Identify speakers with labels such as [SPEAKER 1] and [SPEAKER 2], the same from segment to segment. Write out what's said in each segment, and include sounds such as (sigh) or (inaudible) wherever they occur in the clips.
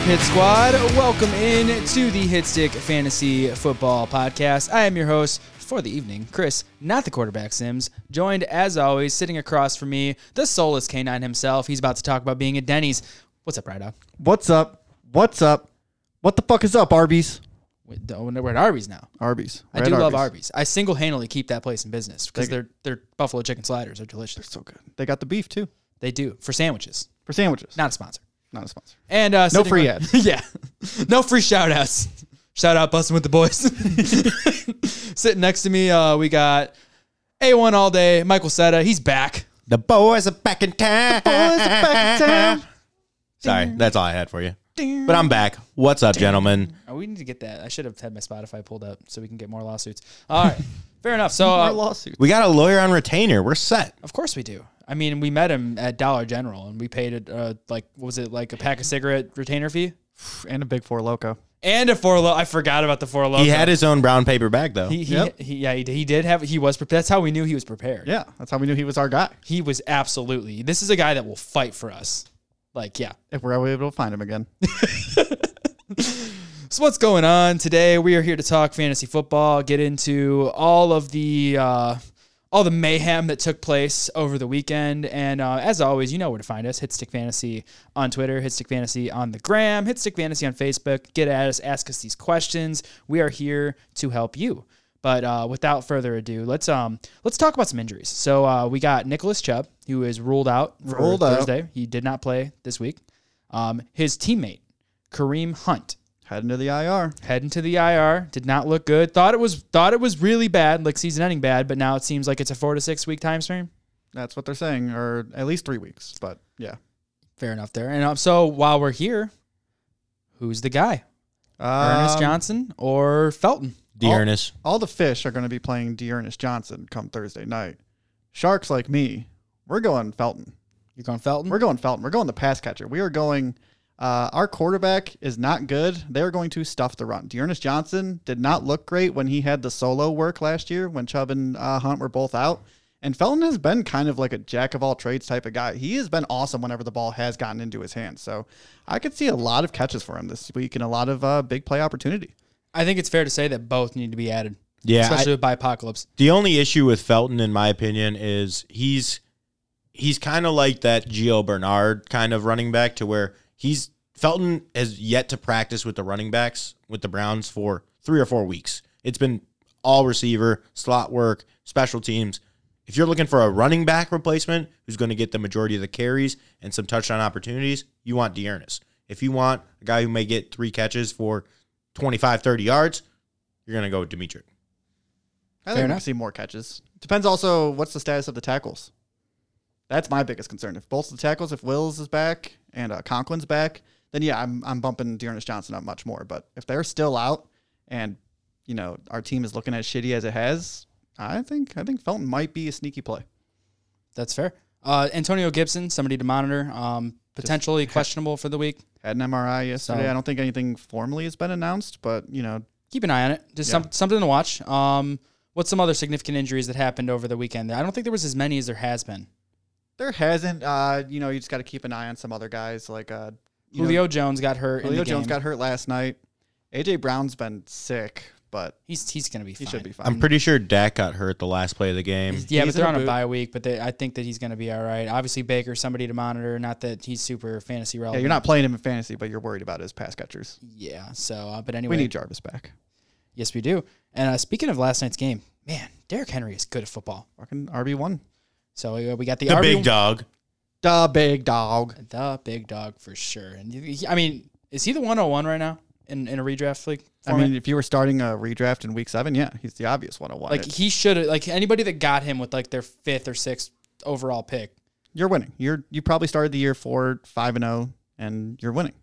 [SPEAKER 1] Up, Hit Squad? Welcome in to the Hitstick Fantasy Football Podcast. I am your host for the evening, Chris, not the quarterback Sims, joined as always, sitting across from me, the soulless canine himself. He's about to talk about being at Denny's. What's up, Ryder?
[SPEAKER 2] What's up? What's up? What the fuck is up, Arby's?
[SPEAKER 1] Oh, we're at Arby's now.
[SPEAKER 2] Arby's.
[SPEAKER 1] I do
[SPEAKER 2] at
[SPEAKER 1] love Arby's. I single handedly keep that place in business because their their buffalo chicken sliders are delicious.
[SPEAKER 2] They're So good. They got the beef too
[SPEAKER 1] They do for sandwiches.
[SPEAKER 2] for sandwiches.
[SPEAKER 1] Not a sponsor.
[SPEAKER 2] Not a sponsor.
[SPEAKER 1] And uh,
[SPEAKER 2] No free
[SPEAKER 1] right-
[SPEAKER 2] ads. (laughs)
[SPEAKER 1] yeah, no free shout outs. Shout out busting with the boys. (laughs) Sitting next to me, uh, we got A1 all day. Michael Setta, he's back.
[SPEAKER 3] The boys are back in town.
[SPEAKER 2] The Boys are back in town. (laughs)
[SPEAKER 3] Sorry, that's all I had for you. But I'm back. What's up, gentlemen?
[SPEAKER 1] Oh, we need to get that. I should have had my Spotify pulled up so we can get more lawsuits. All right, fair enough. So,
[SPEAKER 2] More
[SPEAKER 1] uh,
[SPEAKER 2] lawsuits.
[SPEAKER 3] We got a lawyer on retainer. We're set.
[SPEAKER 1] of course we do. I mean, we met him at Dollar General and we paid it uh, like what was it like a pack of cigarette retainer fee (sighs)
[SPEAKER 2] and a big four loco.
[SPEAKER 1] and a four. loco. I forgot about the four loco.
[SPEAKER 3] He had his own brown paper bag, though.
[SPEAKER 1] He, he,
[SPEAKER 2] Yep.
[SPEAKER 1] he- yeah, he, did- he did have. He was. pre- That's how we knew he was prepared.
[SPEAKER 2] Yeah, that's how we knew he was our guy.
[SPEAKER 1] He was absolutely. This is a guy that will fight for us. Like, yeah.
[SPEAKER 2] If we're able to find him again. (laughs) (laughs)
[SPEAKER 1] So what's going on today? We are here to talk fantasy football, get into all of the uh, all the mayhem that took place over the weekend, and uh, as always, you know where to find us: Hitstick Fantasy on Twitter, Hitstick Fantasy on the gram, Hitstick Fantasy on Facebook. Get at us, ask us these questions. We are here to help you. But uh, without further ado, let's um let's talk about some injuries. So uh, we got Nicholas Chubb, who is ruled out for
[SPEAKER 2] Ruled out.
[SPEAKER 1] Thursday. He did not play this week. Um, his teammate Kareem Hunt
[SPEAKER 2] Heading to the IR.
[SPEAKER 1] heading to the IR. Did not look good. Thought it was thought it was really bad, like season ending bad, but now it seems like it's a four to six week time frame.
[SPEAKER 2] That's what they're saying, or at least three weeks. But yeah.
[SPEAKER 1] Fair enough there. And um, so while we're here, who's the guy? Ernest
[SPEAKER 2] Um,
[SPEAKER 1] Johnson or Felton?
[SPEAKER 3] D'Ernest.
[SPEAKER 2] All the fish are going to be playing D'Ernest Johnson come Thursday night. Sharks like me, we're going Felton.
[SPEAKER 1] You're going Felton.
[SPEAKER 2] We're going Felton. We're going the pass catcher. We are going. Uh, our quarterback is not good. They are going to stuff the run. D'Ernest Johnson did not look great when he had the solo work last year when Chubb and uh, Hunt were both out. And Felton has been kind of like a jack of all trades type of guy. He has been awesome whenever the ball has gotten into his hands. So I could see a lot of catches for him this week and a lot of uh, big play opportunity.
[SPEAKER 1] I think it's fair to say that both need to be added.
[SPEAKER 3] Yeah,
[SPEAKER 1] especially
[SPEAKER 3] I-
[SPEAKER 1] with Apocalypse.
[SPEAKER 3] the only issue with Felton, in my opinion, is he's he's kind of like that Gio Bernard kind of running back to where he's Felton has yet to practice with the running backs with the Browns for three or four weeks. It's been all receiver, slot work, special teams. If you're looking for a running back replacement who's going to get the majority of the carries and some touchdown opportunities, you want D'Ernest. If you want a guy who may get three catches for 25, 30 yards, you're going to go with Demetric.
[SPEAKER 2] I
[SPEAKER 1] Fair
[SPEAKER 2] think we
[SPEAKER 1] enough.
[SPEAKER 2] see more catches. Depends also what's the status of the tackles. That's my biggest concern. If both the tackles, if Wills is back and uh, Conklin's back, then yeah, I'm I'm bumping D'Ernest Johnson up much more. But if they're still out, and you know our team is looking as shitty as it has, I think I think Felton might be a sneaky play.
[SPEAKER 1] That's fair. Uh, Antonio Gibson, somebody to monitor. Um, potentially questionable for the week.
[SPEAKER 2] Had an MRI yesterday.
[SPEAKER 1] So-
[SPEAKER 2] I don't think anything formally has been announced, but you know
[SPEAKER 1] Keep an eye on it. Just
[SPEAKER 2] Yeah.
[SPEAKER 1] some, something to watch. Um, what's some other significant injuries that happened over the weekend? I don't think there was as many as there has been.
[SPEAKER 2] There hasn't. Uh, you know you just got to keep an eye on some other guys like uh, you know,
[SPEAKER 1] Julio Jones got hurt. in
[SPEAKER 2] Julio
[SPEAKER 1] the
[SPEAKER 2] Jones
[SPEAKER 1] game.
[SPEAKER 2] got hurt last night. AJ Brown's been sick, but
[SPEAKER 1] He's he's gonna be Fine.
[SPEAKER 2] he should be fine.
[SPEAKER 3] I'm pretty sure Dak got hurt the last play of the game.
[SPEAKER 1] Yeah,
[SPEAKER 2] He's
[SPEAKER 1] but they're
[SPEAKER 2] in
[SPEAKER 1] on
[SPEAKER 2] a
[SPEAKER 1] a bye week. But they, I think that he's gonna be all right. Obviously, Baker, somebody to monitor. Not that he's super fantasy relevant.
[SPEAKER 2] Yeah, you're not playing him in fantasy, but you're worried about his pass catchers.
[SPEAKER 1] Yeah. So, uh, but anyway,
[SPEAKER 2] We need Jarvis back.
[SPEAKER 1] yes, we do. And uh, speaking of last night's game, man, Derrick Henry is good at football.
[SPEAKER 2] Fucking RB one,
[SPEAKER 1] So uh, we got the,
[SPEAKER 3] The
[SPEAKER 1] RB
[SPEAKER 3] big dog.
[SPEAKER 2] the big dog.
[SPEAKER 1] the big dog for sure. And he, I mean, is he the 101 right now in, in a redraft league?
[SPEAKER 2] I mean, if you were starting a redraft in week seven, yeah, he's the obvious one. one.
[SPEAKER 1] like he should have like anybody that got him with like their fifth or sixth overall pick.
[SPEAKER 2] you're winning. You're you probably started the year four, five and zero, and you're winning.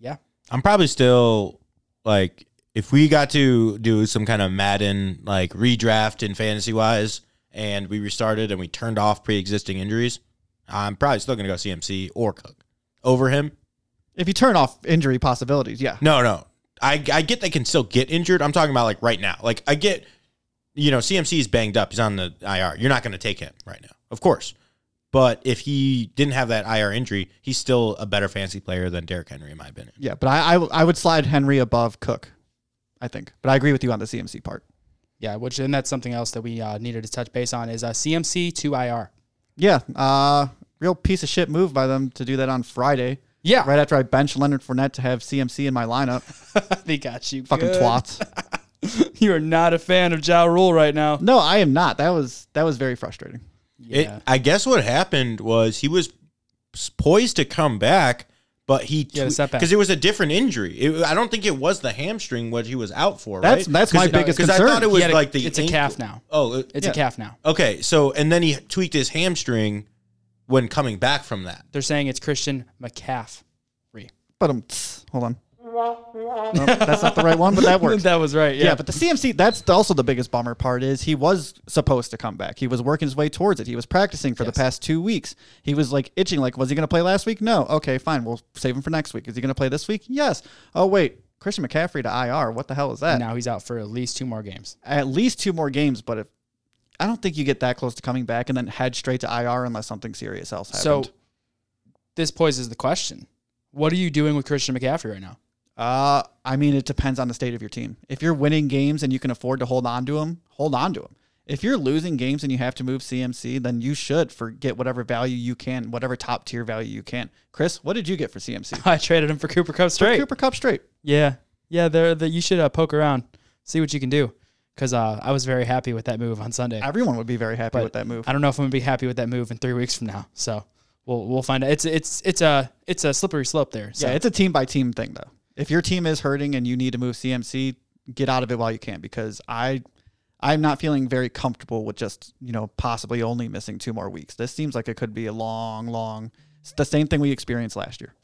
[SPEAKER 1] Yeah.
[SPEAKER 3] I'm probably still like if we got to do some kind of Madden like redraft in fantasy wise and we restarted and we turned off pre-existing injuries, I'm probably still gonna go CMC or Cook over him.
[SPEAKER 2] If you turn off injury possibilities, yeah,
[SPEAKER 3] No, no, I I get they can still get injured. I'm talking about like right now. Like I get, you know, CMC is banged up. He's on the IR. You're not gonna take him right now, of course. But if he didn't have that IR injury, he's still a better fantasy player than Derrick Henry, in my opinion.
[SPEAKER 2] Yeah, but I, I I would slide Henry above Cook, I think. But I agree with you on the CMC part.
[SPEAKER 1] Yeah, which and that's something else that we uh, needed to touch base on is uh, CMC to IR.
[SPEAKER 2] Yeah, uh, real piece of shit move by them to do that on Friday,
[SPEAKER 1] Yeah,
[SPEAKER 2] right after I bench Leonard Fournette to have CMC in my lineup. (laughs)
[SPEAKER 1] they got you.
[SPEAKER 2] Fucking
[SPEAKER 1] good.
[SPEAKER 2] twats. (laughs)
[SPEAKER 1] You are not a fan of Ja Rule right now.
[SPEAKER 2] No, I am not. That was that was very frustrating.
[SPEAKER 1] Yeah,
[SPEAKER 3] It, I guess what happened was he was poised to come back, but he
[SPEAKER 1] Yeah, the
[SPEAKER 3] because it was a different injury. It, I don't think it was the hamstring what he was out for.
[SPEAKER 2] That's-
[SPEAKER 3] right?
[SPEAKER 2] that's my
[SPEAKER 3] 'Cause-
[SPEAKER 2] biggest
[SPEAKER 3] 'cause I
[SPEAKER 2] concern.
[SPEAKER 3] thought it was
[SPEAKER 1] a-
[SPEAKER 3] like the
[SPEAKER 1] it's a calf now.
[SPEAKER 3] Oh, it-
[SPEAKER 1] It's
[SPEAKER 2] Yeah.
[SPEAKER 1] a calf now.
[SPEAKER 3] okay. So and then he tweaked his hamstring when coming back from that.
[SPEAKER 1] They're saying it's Christian McCaffrey.
[SPEAKER 2] But um, hold on. That's not the right one, but that (laughs) works.
[SPEAKER 1] that was right. Yeah,
[SPEAKER 2] Yeah. but the CMC, that's the- also the biggest bummer part is he was supposed to come back. He was working his way towards it. He was practicing for
[SPEAKER 1] Yes.
[SPEAKER 2] the past two weeks. He was like itching, like, was he going to play last week? No. Okay, fine. We'll save him for next week. Is he going to play this week? Yes. Oh, wait. Christian McCaffrey to IR. What the hell is that?
[SPEAKER 1] now he's out for at least two more games.
[SPEAKER 2] At least two more games, but if I don't think you get that close to coming back and then head straight to IR unless something serious else
[SPEAKER 1] happens.
[SPEAKER 2] So
[SPEAKER 1] this poses the question: What are you doing with Christian McCaffrey right now?
[SPEAKER 2] Uh, I mean, it depends on the state of your team. If you're winning games and you can afford to hold on to them, hold on to them. If you're losing games and you have to move CMC, then you should forget whatever value you can, whatever top tier value you can. Chris, what did you get for CMC? (laughs)
[SPEAKER 1] I traded him for Cooper Kupp straight.
[SPEAKER 2] Cooper Kupp straight.
[SPEAKER 1] Yeah, yeah. There, the, you should uh, poke around, see what you can do, because uh, I was very happy with that move on Sunday.
[SPEAKER 2] Everyone would be very happy
[SPEAKER 1] But
[SPEAKER 2] with that move.
[SPEAKER 1] I don't know if I'm gonna be happy with that move in three weeks from now. So we'll we'll find out. It's it's it's a it's a slippery slope there. So
[SPEAKER 2] Yeah, it's a team by team thing though. If your team is hurting and you need to move CMC, get out of it while you can because I I'm not feeling very comfortable with just, you know, possibly only missing two more weeks. This seems like it could be a long, long it's the same thing we experienced last year.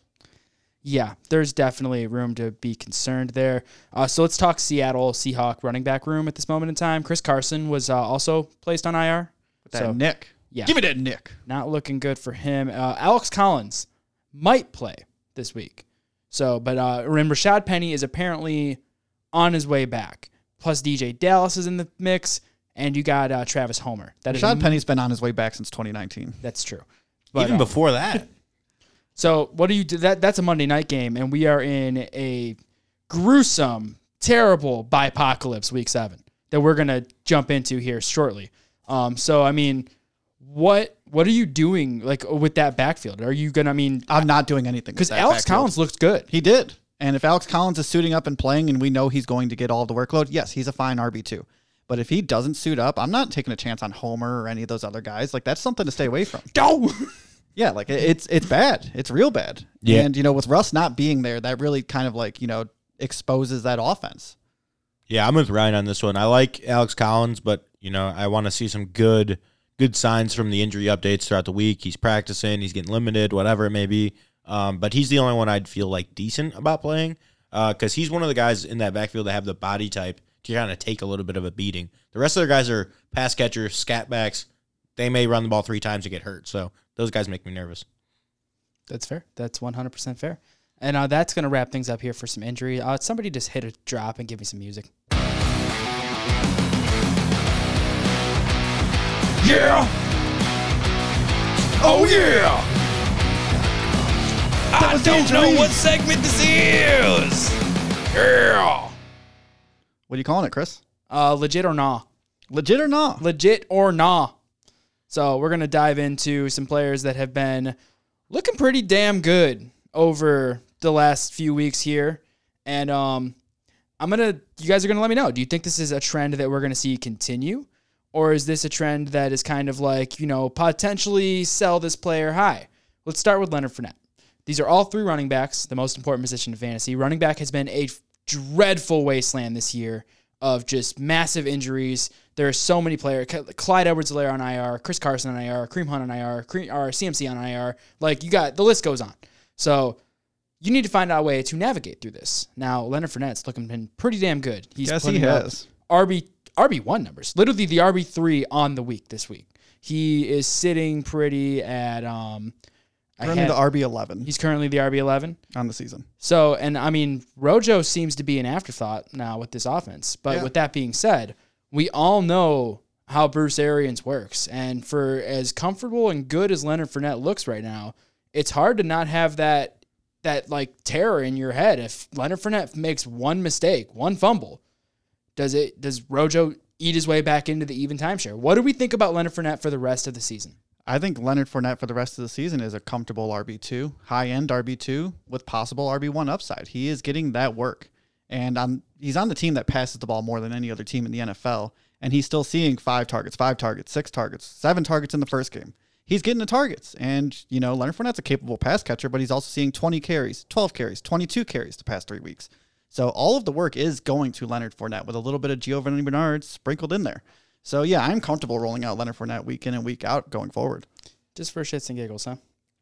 [SPEAKER 1] yeah, there's definitely room to be concerned there. Uh, so let's talk Seattle Seahawk running back room at this moment in time. Chris Carson was uh, also placed on IR.
[SPEAKER 2] With that
[SPEAKER 1] So,
[SPEAKER 2] Nick.
[SPEAKER 1] yeah.
[SPEAKER 2] Give me that Nick.
[SPEAKER 1] Not looking good for him. Uh, Alex Collins might play this week. So, but uh, remember, Rashaad Penny is apparently on his way back. Plus, DeeJay Dallas is in the mix, and you got uh, Travis Homer. That is
[SPEAKER 2] Rashaad Penny's been on his way back since 2019.
[SPEAKER 1] That's true. But,
[SPEAKER 3] Even
[SPEAKER 1] um,
[SPEAKER 3] before that,
[SPEAKER 1] So what do you do? That that's a Monday night game, and we are in a gruesome, terrible bipocalypse week seven that we're gonna jump into here shortly. Um, so I mean, what what are you doing like uh, with that backfield? Are you gonna? I mean,
[SPEAKER 2] I'm not doing anything
[SPEAKER 1] because Alex
[SPEAKER 2] backfield.
[SPEAKER 1] Collins looks good.
[SPEAKER 2] He did. And if Alex Collins is suiting up and playing and we know he's going to get all the workload, yes, he's a fine RB2. But if he doesn't suit up, I'm not taking a chance on Homer or any of those other guys. Like that's something to stay away from.
[SPEAKER 1] Go. (laughs)
[SPEAKER 2] Yeah, like it's it's bad. It's real bad.
[SPEAKER 3] Yeah.
[SPEAKER 2] And you know, with Russ not being there, that really kind of like, you know, exposes that offense.
[SPEAKER 3] yeah, I'm with Ryan on this one. I like Alex Collins, but you know, I want to see some good good signs from the injury updates throughout the week. He's practicing, he's getting limited, whatever it may be. Um, but he's the only one I'd feel like decent about playing because he's one of the guys in that backfield that have the body type to kind of take a little bit of a beating. The rest of their guys are pass catchers, scat backs. They may run the ball three times and get hurt. So those guys make me nervous.
[SPEAKER 1] That's fair. That's 100% fair. And uh, that's going to wrap things up here for some injury. Uh, somebody just hit a drop and give me some music.
[SPEAKER 3] Yeah. Oh yeah.
[SPEAKER 1] I don't know what segment this is. Yeah.
[SPEAKER 2] What are you calling it, Chris?
[SPEAKER 1] Uh, legit or nah?
[SPEAKER 2] Legit or not?
[SPEAKER 1] Legit or nah? So we're gonna dive into some players that have been looking pretty damn good over the last few weeks here, and um, I'm gonna. You guys are gonna let me know. Do you think this is a trend that we're gonna see continue, or is this a trend that is kind of like you know potentially sell this player high? Let's start with Leonard Fournette. These are all three running backs, the most important position in fantasy. Running back has been a dreadful wasteland this year of just massive injuries. There are so many players. Clyde Edwards-Helaire on IR, Chris Carson on IR, Kareem Hunt on IR, Kareem, or CMC on IR. Like you got the list goes on. So you need to find out a way to navigate through this. Now Leonard Fournette's looking been pretty damn good. He's
[SPEAKER 2] Yes, he
[SPEAKER 1] up
[SPEAKER 2] has.
[SPEAKER 1] RB RB one numbers. Literally the RB three on the week this week. He is sitting pretty at um.
[SPEAKER 2] Currently
[SPEAKER 1] had-
[SPEAKER 2] the RB11
[SPEAKER 1] he's currently the RB eleven.
[SPEAKER 2] on the season.
[SPEAKER 1] So, and I mean, Rojo seems to be an afterthought now with this offense. But
[SPEAKER 2] Yeah.
[SPEAKER 1] with that being said, we all know how Bruce Arians works. And for as comfortable and good as Leonard Fournette looks right now, it's hard to not have that that like terror in your head. If Leonard Fournette makes one mistake, one fumble, does it does Rojo eat his way back into the even timeshare? What do we think about Leonard Fournette for the rest of the season?
[SPEAKER 2] I think Leonard Fournette for the rest of the season is a comfortable RB2, high end RB2 with possible RB1 upside. He is getting that work. And on, he's on the team that passes the ball more than any other team in the NFL. And he's still seeing five targets, five targets, six targets, seven targets in the first game. He's getting the targets. And, you know, Leonard Fournette's a capable pass catcher, but he's also seeing 20 carries, 12 carries, 22 carries the past three weeks. So all of the work is going to Leonard Fournette with a little bit of Giovanni Bernard sprinkled in there. So yeah, I'm comfortable rolling out Leonard Fournette week in and week out going forward.
[SPEAKER 1] Just for shits and giggles, huh?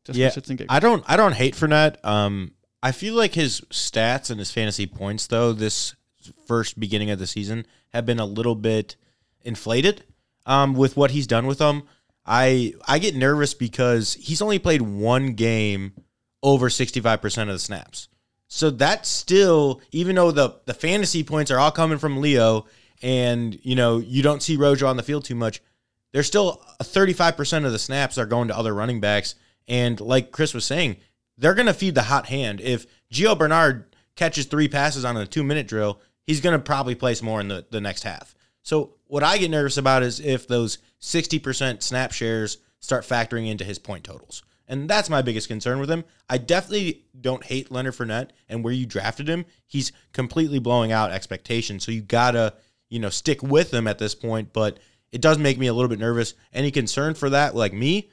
[SPEAKER 2] Just
[SPEAKER 3] yeah,
[SPEAKER 2] for shits and giggles.
[SPEAKER 3] I don't I don't hate Fournette. Um, I feel like his stats and his fantasy points though this first beginning of the season have been a little bit inflated um, with what he's done with them. I I get nervous because he's only played one game over 65% of the snaps. So that's still even though the the fantasy points are all coming from Leo and you know you don't see Rojo on the field too much, there's still 35% of the snaps are going to other running backs and like Chris was saying, they're going to feed the hot hand. If Gio Bernard catches 3 passes on a 2-minute drill, he's going to probably place more in the the next half. So what I get nervous about is if those 60% snap shares start factoring into his point totals. And that's my biggest concern with him. I definitely don't hate Leonard Fournette and where you drafted him. He's completely blowing out expectations. So you gotta, you know, stick with him at this point. But it does make me a little bit nervous. Any concern for that, like me,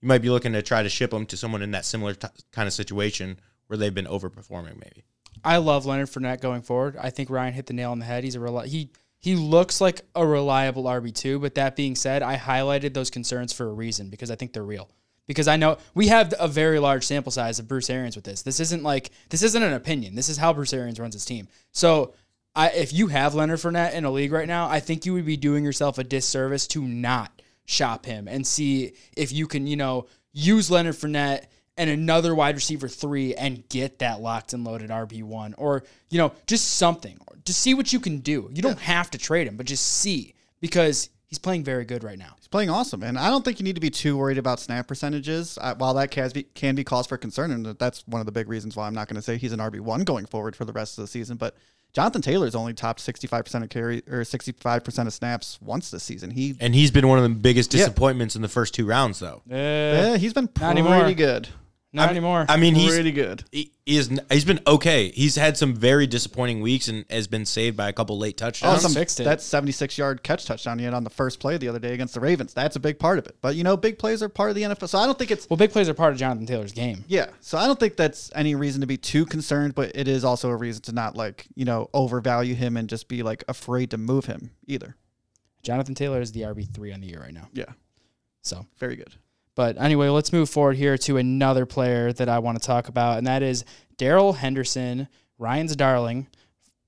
[SPEAKER 3] you might be looking to try to ship him to someone in that similar t- kind of situation where they've been overperforming, maybe.
[SPEAKER 1] I love Leonard Fournette going forward. I think Ryan hit the nail on the head. He's a reli- he he looks like a reliable RB two. But that being said, I highlighted those concerns for a reason because I think they're real. Because I know we have a very large sample size of Bruce Arians with this. This isn't like this isn't an opinion. This is how Bruce Arians runs his team. So I, if you have Leonard Fournette in a league right now, I think you would be doing yourself a disservice to not shop him and see if you can, you know, use Leonard Fournette and another wide receiver three and get that locked and loaded RB one, or you know, just something, just see what you can do. You don't have to trade him, but just see because he's playing very good right now.
[SPEAKER 2] He's playing awesome, and I don't think you need to be too worried about snap percentages. Uh, while that can be, can be cause for concern, and that's one of the big reasons why I'm not going to say he's an RB one going forward for the rest of the season. But Jonathan Taylor's only topped 65% of carry or 65% of snaps once this season. He
[SPEAKER 3] And he's been one of the biggest disappointments in the first two rounds, though.
[SPEAKER 2] yeah, he's been pretty good.
[SPEAKER 1] Not
[SPEAKER 3] I-
[SPEAKER 1] anymore.
[SPEAKER 3] I mean, he's
[SPEAKER 2] pretty good.
[SPEAKER 3] he he is he's been okay. He's had some very disappointing weeks and has been saved by a couple late
[SPEAKER 2] Oh,
[SPEAKER 3] touchdowns.
[SPEAKER 1] some- fixed it.
[SPEAKER 2] That 76 yard catch touchdown he had on the first play the other day against the Ravens. That's a big part of it. But you know, big plays are part of the NFL. So I don't think it's
[SPEAKER 1] well, big plays are part of Jonathan Taylor's game.
[SPEAKER 2] Yeah. So I don't think that's any reason to be too concerned, but it is also a reason to not like, you know, overvalue him and just be like afraid to move him either.
[SPEAKER 1] Jonathan Taylor is the RB three on the year right now.
[SPEAKER 2] Yeah.
[SPEAKER 1] So
[SPEAKER 2] Very good.
[SPEAKER 1] But anyway, let's move forward here to another player that I want to talk about, and that is Darrell Henderson, Ryan's darling,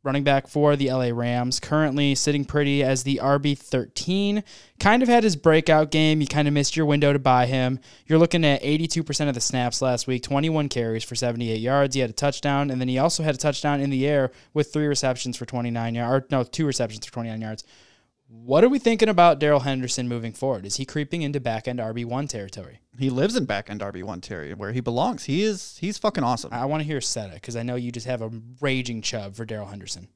[SPEAKER 1] running back for the LA Rams, currently sitting pretty as the RB13. Kind of had his breakout game. You kind of missed your window to buy him. You're looking at 82% of the snaps last week, 21 carries for 78 yards. He had a touchdown, and then he also had a touchdown in the air with three receptions for 29 yards, no, two receptions for 29 yards. What are we thinking about Darrell Henderson moving forward? Is he creeping into back end RB1 territory?
[SPEAKER 2] He lives in back end RB1 territory where he belongs. He is he's fucking awesome.
[SPEAKER 1] I want to hear Seta because I know you just have a raging chub for Darrell Henderson.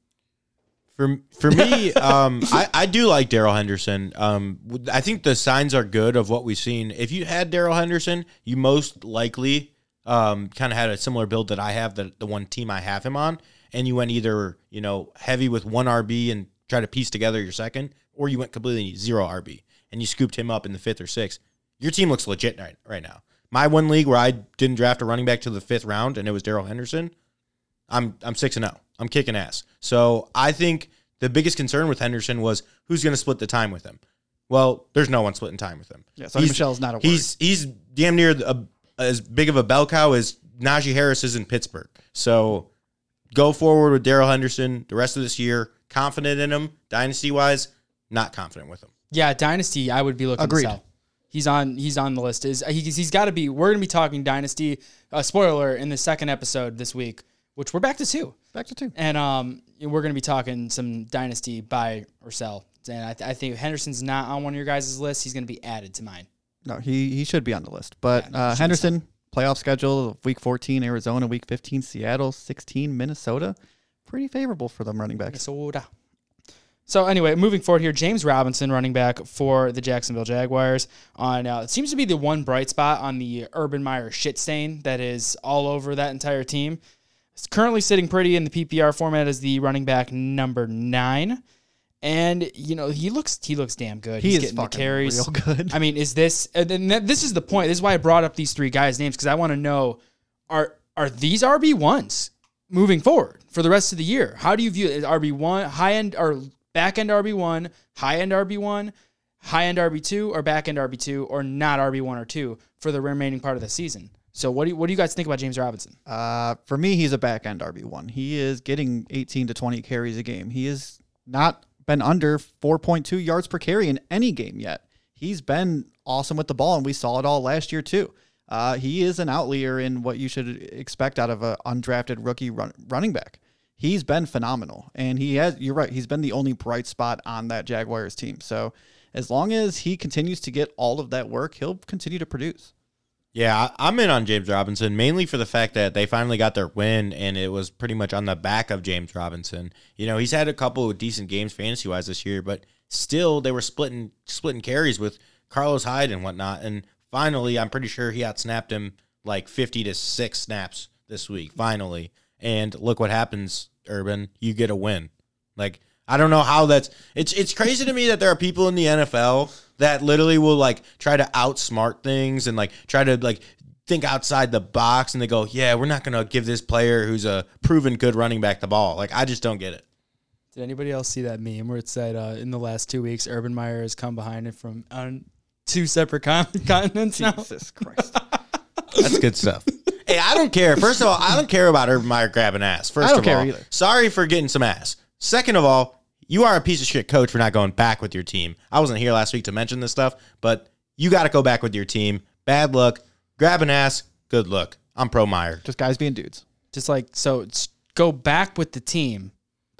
[SPEAKER 3] For for me, (laughs) um, I, I do like Darrell Henderson. Um, I think the signs are good of what we've seen. If you had Darrell Henderson, you most likely um, kind of had a similar build that I have, the the one team I have him on, and you went either you know heavy with one RB and try to piece together your second, or you went completely zero RB and you scooped him up in the fifth or sixth. Your team looks legit right right now. My one league where I didn't draft a running back to the fifth round and it was Darrell Henderson. I'm I'm six and zero. I'm kicking ass. So I think the biggest concern with Henderson was who's going to split the time with him. Well, there's no one splitting time with him.
[SPEAKER 2] Yeah, Sony Michel's not a word.
[SPEAKER 3] He's he's damn near a, as big of a bell cow as Najee Harris is in Pittsburgh. So go forward with Darrell Henderson the rest of this year. Confident in him, dynasty wise. Not confident with him.
[SPEAKER 1] Yeah, Dynasty, I would be looking
[SPEAKER 2] Agreed.
[SPEAKER 1] to sell. He's on. He's on the list. Is he, he's got to be? We're gonna be talking Dynasty. Uh, spoiler in the second episode this week, which we're back to two,
[SPEAKER 2] back to two.
[SPEAKER 1] and um, we're gonna be talking some Dynasty buy or sell And I, th- I think Henderson's not on one of your guys' lists, he's going to be added to mine.
[SPEAKER 2] No, he he should be on the list. But
[SPEAKER 1] Yeah,
[SPEAKER 2] uh, Henderson playoff schedule: week 14 Arizona, week 15 Seattle, 16 Minnesota. Pretty favorable for them running backs.
[SPEAKER 1] Minnesota. So anyway, moving forward here, James Robinson, running back for the Jacksonville Jaguars, on uh, it seems to be the one bright spot on the Urban Meyer shit stain that is all over that entire team. It's currently sitting pretty in the PPR format as the running back number nine, and you know he looks he looks damn good.
[SPEAKER 2] He
[SPEAKER 1] He's
[SPEAKER 2] is
[SPEAKER 1] getting the carries.
[SPEAKER 2] real good.
[SPEAKER 1] I mean, is this and then this is the point. This is why I brought up these three guys' names because I want to know are are these RB ones moving forward for the rest of the year? How do you view it? RB one, high end or back end RB one, high end RB one, high end RB two, or back end RB two, or not RB one or two for the remaining part of the season? So what do you, what do you guys think about James Robinson?
[SPEAKER 2] Uh, for me, he's a back end RB one. He is getting 18 to 20 carries a game. He has not been under 4.2 yards per carry in any game yet. He's been awesome with the ball, and we saw it all last year too. Uh, he is an outlier in what you should expect out of an undrafted rookie run, running back. He's been phenomenal, and he has. You're right. He's been the only bright spot on that Jaguars team. So, as long as he continues to get all of that work, he'll continue to produce.
[SPEAKER 3] Yeah, I'm in on James Robinson mainly for the fact that they finally got their win, and it was pretty much on the back of James Robinson. You know, he's had a couple of decent games fantasy wise this year, but still they were splitting splitting carries with Carlos Hyde and whatnot. And finally, I'm pretty sure he outsnapped him like 50 to six snaps this week. Finally, and look what happens, Urban. You get a win. Like I don't know how that's it's it's crazy to me that there are people in the NFL that literally will like try to outsmart things and like try to like think outside the box and they go, "Yeah, we're not going to give this player who's a proven good running back the ball." Like I just don't get it.
[SPEAKER 1] Did anybody else see that meme where it said uh, in the last two weeks, Urban Meyer has come behind it from on two separate con- (laughs) continents now?
[SPEAKER 2] Jesus Christ. (laughs)
[SPEAKER 3] That's good stuff. hey, I don't care. First of all, I don't care about Urban Meyer grabbing ass. First
[SPEAKER 2] don't
[SPEAKER 3] of
[SPEAKER 2] care
[SPEAKER 3] all,
[SPEAKER 2] either.
[SPEAKER 3] sorry for getting some ass. Second of all, you are a piece of shit coach for not going back with your team. I wasn't here last week to mention this stuff, but you got to go back with your team. Bad luck. Grabbing ass. Good look. I'm pro Meyer.
[SPEAKER 2] Just guys being dudes.
[SPEAKER 1] Just like so, it's go back with the team,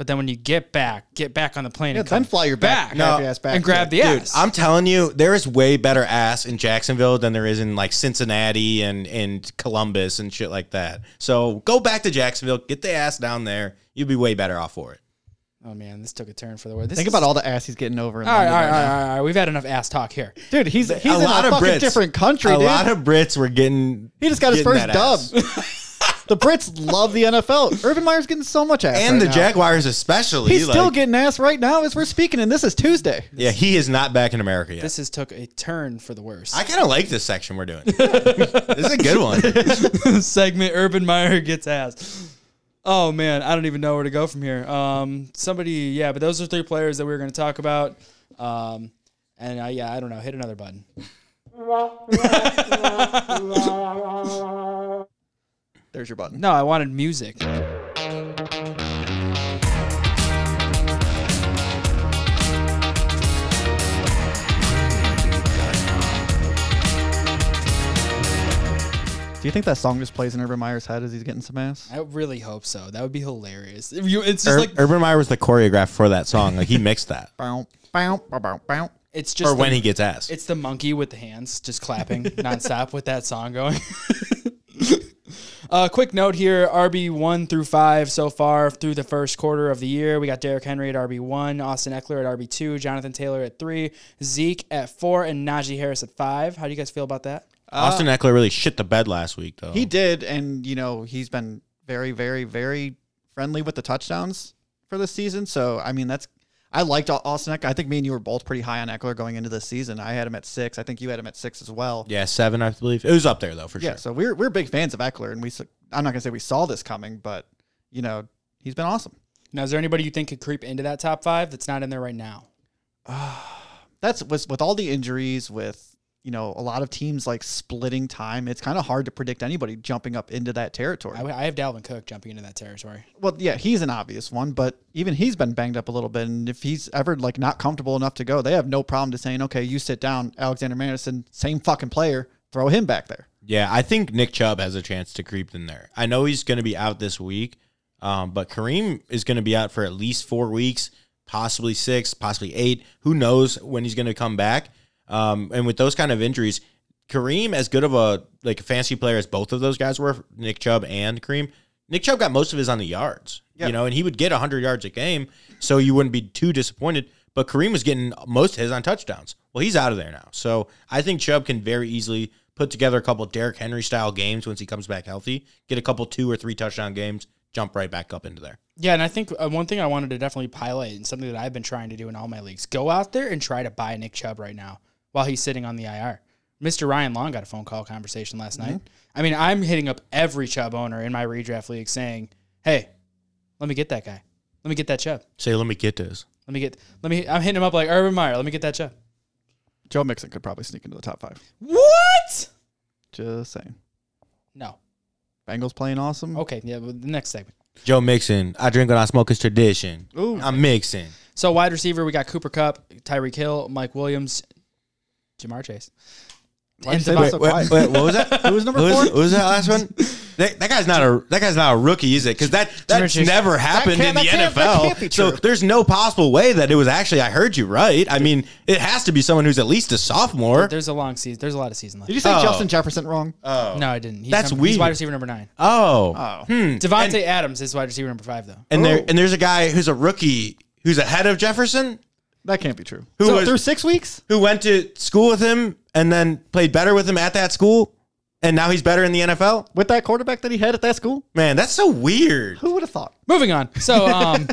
[SPEAKER 1] but then when you get back, get back on the plane
[SPEAKER 2] Yeah,
[SPEAKER 1] and
[SPEAKER 2] then fly your back,
[SPEAKER 1] back,
[SPEAKER 2] grab your ass back
[SPEAKER 1] and grab the
[SPEAKER 3] Dude,
[SPEAKER 1] ass.
[SPEAKER 3] I'm telling you, there is way better ass in Jacksonville than there is in like Cincinnati and, and Columbus and shit like that. So go back to Jacksonville, get the ass down there. You'll be way better off for it.
[SPEAKER 1] oh man, this took a turn for the worse. This
[SPEAKER 2] Think
[SPEAKER 1] is-
[SPEAKER 2] about all the ass he's getting over. In
[SPEAKER 1] All right,
[SPEAKER 2] London
[SPEAKER 1] all right,
[SPEAKER 2] right
[SPEAKER 1] all
[SPEAKER 2] now.
[SPEAKER 1] right, all right. We've had enough ass talk here.
[SPEAKER 2] Dude, he's he's
[SPEAKER 3] a
[SPEAKER 2] in
[SPEAKER 3] lot
[SPEAKER 2] a
[SPEAKER 3] of
[SPEAKER 2] fucking
[SPEAKER 3] Brits,
[SPEAKER 2] different country,
[SPEAKER 3] A
[SPEAKER 2] dude.
[SPEAKER 3] lot of Brits were getting.
[SPEAKER 2] he just got his first dub. (laughs)
[SPEAKER 3] ass.
[SPEAKER 2] the Brits love the NFL. Urban Meyer's getting so much ass,
[SPEAKER 3] and
[SPEAKER 2] right
[SPEAKER 3] the
[SPEAKER 2] now.
[SPEAKER 3] Jaguars especially.
[SPEAKER 2] He's still getting ass right now as we're speaking, and this is Tuesday.
[SPEAKER 3] Yeah, he is not back in America yet.
[SPEAKER 1] This has took a turn for the worse.
[SPEAKER 3] I kind of like this section we're doing. (laughs) this is a good one. (laughs)
[SPEAKER 1] segment Urban Meyer gets ass. Oh man, I don't even know where to go from here. Um, somebody, yeah, but those are three players that we are going to talk about. Um, and uh, yeah, I don't know. Hit another button. (laughs)
[SPEAKER 2] There's your button.
[SPEAKER 1] No, I wanted music.
[SPEAKER 2] Do you think that song just plays in Urban Meyer's head as he's getting some ass?
[SPEAKER 1] I really hope so. That would be hilarious. If you, it's just
[SPEAKER 3] Ur-
[SPEAKER 1] like
[SPEAKER 3] Urban Meyer was the choreographer for that song. Like he mixed that. (laughs)
[SPEAKER 2] Bow, bow, bow, bow, bow.
[SPEAKER 1] it's just
[SPEAKER 3] or when he gets ass.
[SPEAKER 1] It's the monkey with the hands just clapping (laughs) nonstop with that song going. (laughs) uh, quick note here RB 1 through 5 so far through the first quarter of the year. We got Derrick Henry at RB 1, Austin Ekeler at RB 2, Jonathan Taylor at 3, Zeke at 4, and Najee Harris at 5. How do you guys feel about that?
[SPEAKER 3] Austin Ekeler really shit the bed last week, though.
[SPEAKER 2] He did, and you know he's been very, very, very friendly with the touchdowns for this season. So I mean, that's I liked Au- Austin Ekeler. I think me and you were both pretty high on Ekeler going into this season. I had him at six. I think you had him at six as well.
[SPEAKER 3] yeah, seven, I believe. It was up there though for
[SPEAKER 2] Yeah,
[SPEAKER 3] sure.
[SPEAKER 2] Yeah, so we're we're big fans of Ekeler, and we s- I'm not gonna say we saw this coming, but you know he's been awesome.
[SPEAKER 1] Now, is there anybody you think could creep into that top 5 that's not in there right now? (sighs)
[SPEAKER 2] That's with with all the injuries, with you know a lot of teams like splitting time. It's kind of hard to predict anybody jumping up into that territory.
[SPEAKER 1] I, I have Dalvin Cook jumping into that territory.
[SPEAKER 2] Well, yeah, he's an obvious one, but even he's been banged up a little bit. And if he's ever like not comfortable enough to go, they have no problem to saying, okay, you sit down, Alexander Mattison, same fucking player, throw him back there.
[SPEAKER 3] Yeah, I think Nick Chubb has a chance to creep in there. I know he's going to be out this week, um, but Kareem is going to be out for at least four weeks, possibly six, possibly eight. Who knows when he's going to come back? Um, and with those kind of injuries, Kareem, as good of a like a fantasy player as both of those guys were, Nick Chubb and Kareem, Nick Chubb got most of his on the yards,
[SPEAKER 2] Yeah.
[SPEAKER 3] you know, and he would get 100 yards a game, so you wouldn't be too disappointed. But Kareem was getting most of his on touchdowns. Well, he's out of there now. So I think Chubb can very easily put together a couple Derrick Henry style games once he comes back healthy, get a couple two or three touchdown games, jump right back up into there.
[SPEAKER 1] Yeah, and I think uh, one thing I wanted to definitely highlight and something that I've been trying to do in all my leagues: go out there and try to buy Nick Chubb right now while he's sitting on the IR. Mr. Ryan Long got a phone call conversation last mm-hmm. night. I mean, I'm hitting up every Chubb owner in my redraft league saying, "Hey, let me get that guy. Let me get that Chubb.
[SPEAKER 3] Say, let me get this.
[SPEAKER 1] Let me get. Let me. I'm hitting him up like Urban Meyer. Let me get that Chubb.
[SPEAKER 2] Joe Mixon could probably sneak into the top five.
[SPEAKER 1] What?
[SPEAKER 2] Just saying.
[SPEAKER 1] No.
[SPEAKER 2] Bengals playing awesome.
[SPEAKER 1] Okay. Yeah. Well, the next segment.
[SPEAKER 3] Joe Mixon, I drink when I smoke is tradition.
[SPEAKER 2] Ooh.
[SPEAKER 3] I'm mixing.
[SPEAKER 1] So wide receiver, we got Cooper Kupp, Tyreek Hill, Mike Williams, Ja'Marr Chase.
[SPEAKER 2] Why'd
[SPEAKER 1] And
[SPEAKER 2] say
[SPEAKER 1] Devon-
[SPEAKER 2] that so quiet?
[SPEAKER 3] wait, what was that? (laughs)
[SPEAKER 2] Who was number
[SPEAKER 3] What was,
[SPEAKER 2] four?
[SPEAKER 3] what was that last one? That, that guy's not a that guy's not a rookie, is it? Because that that's
[SPEAKER 1] Chase.
[SPEAKER 3] never happened
[SPEAKER 2] can't-
[SPEAKER 3] in the
[SPEAKER 2] that can't- that
[SPEAKER 3] NFL. So there's no possible way that it was actually. I heard you right. I mean, it has to be someone who's at least a sophomore.
[SPEAKER 1] There's a long season. There's a lot of season left.
[SPEAKER 2] Did you say
[SPEAKER 3] Oh.
[SPEAKER 2] Justin Jefferson wrong?
[SPEAKER 3] Oh,
[SPEAKER 1] No, I didn't. He's
[SPEAKER 3] That's
[SPEAKER 1] number, He's
[SPEAKER 3] weird.
[SPEAKER 1] wide receiver number nine.
[SPEAKER 3] oh,
[SPEAKER 2] Oh.
[SPEAKER 3] Hmm.
[SPEAKER 1] Devontae
[SPEAKER 3] And,
[SPEAKER 1] Adams is wide receiver number five, though.
[SPEAKER 3] and there
[SPEAKER 2] Oh.
[SPEAKER 3] and there's a guy who's a rookie who's ahead of Jefferson
[SPEAKER 2] That can't be true.
[SPEAKER 3] Who
[SPEAKER 2] so
[SPEAKER 3] was-
[SPEAKER 2] through six weeks?
[SPEAKER 3] who went to school with him and then played better with him at that school, and now he's better in the NFL.
[SPEAKER 2] With that quarterback that he had at that school?
[SPEAKER 3] Man, that's so weird.
[SPEAKER 2] Who would have thought?
[SPEAKER 1] Moving on. So, (laughs) um,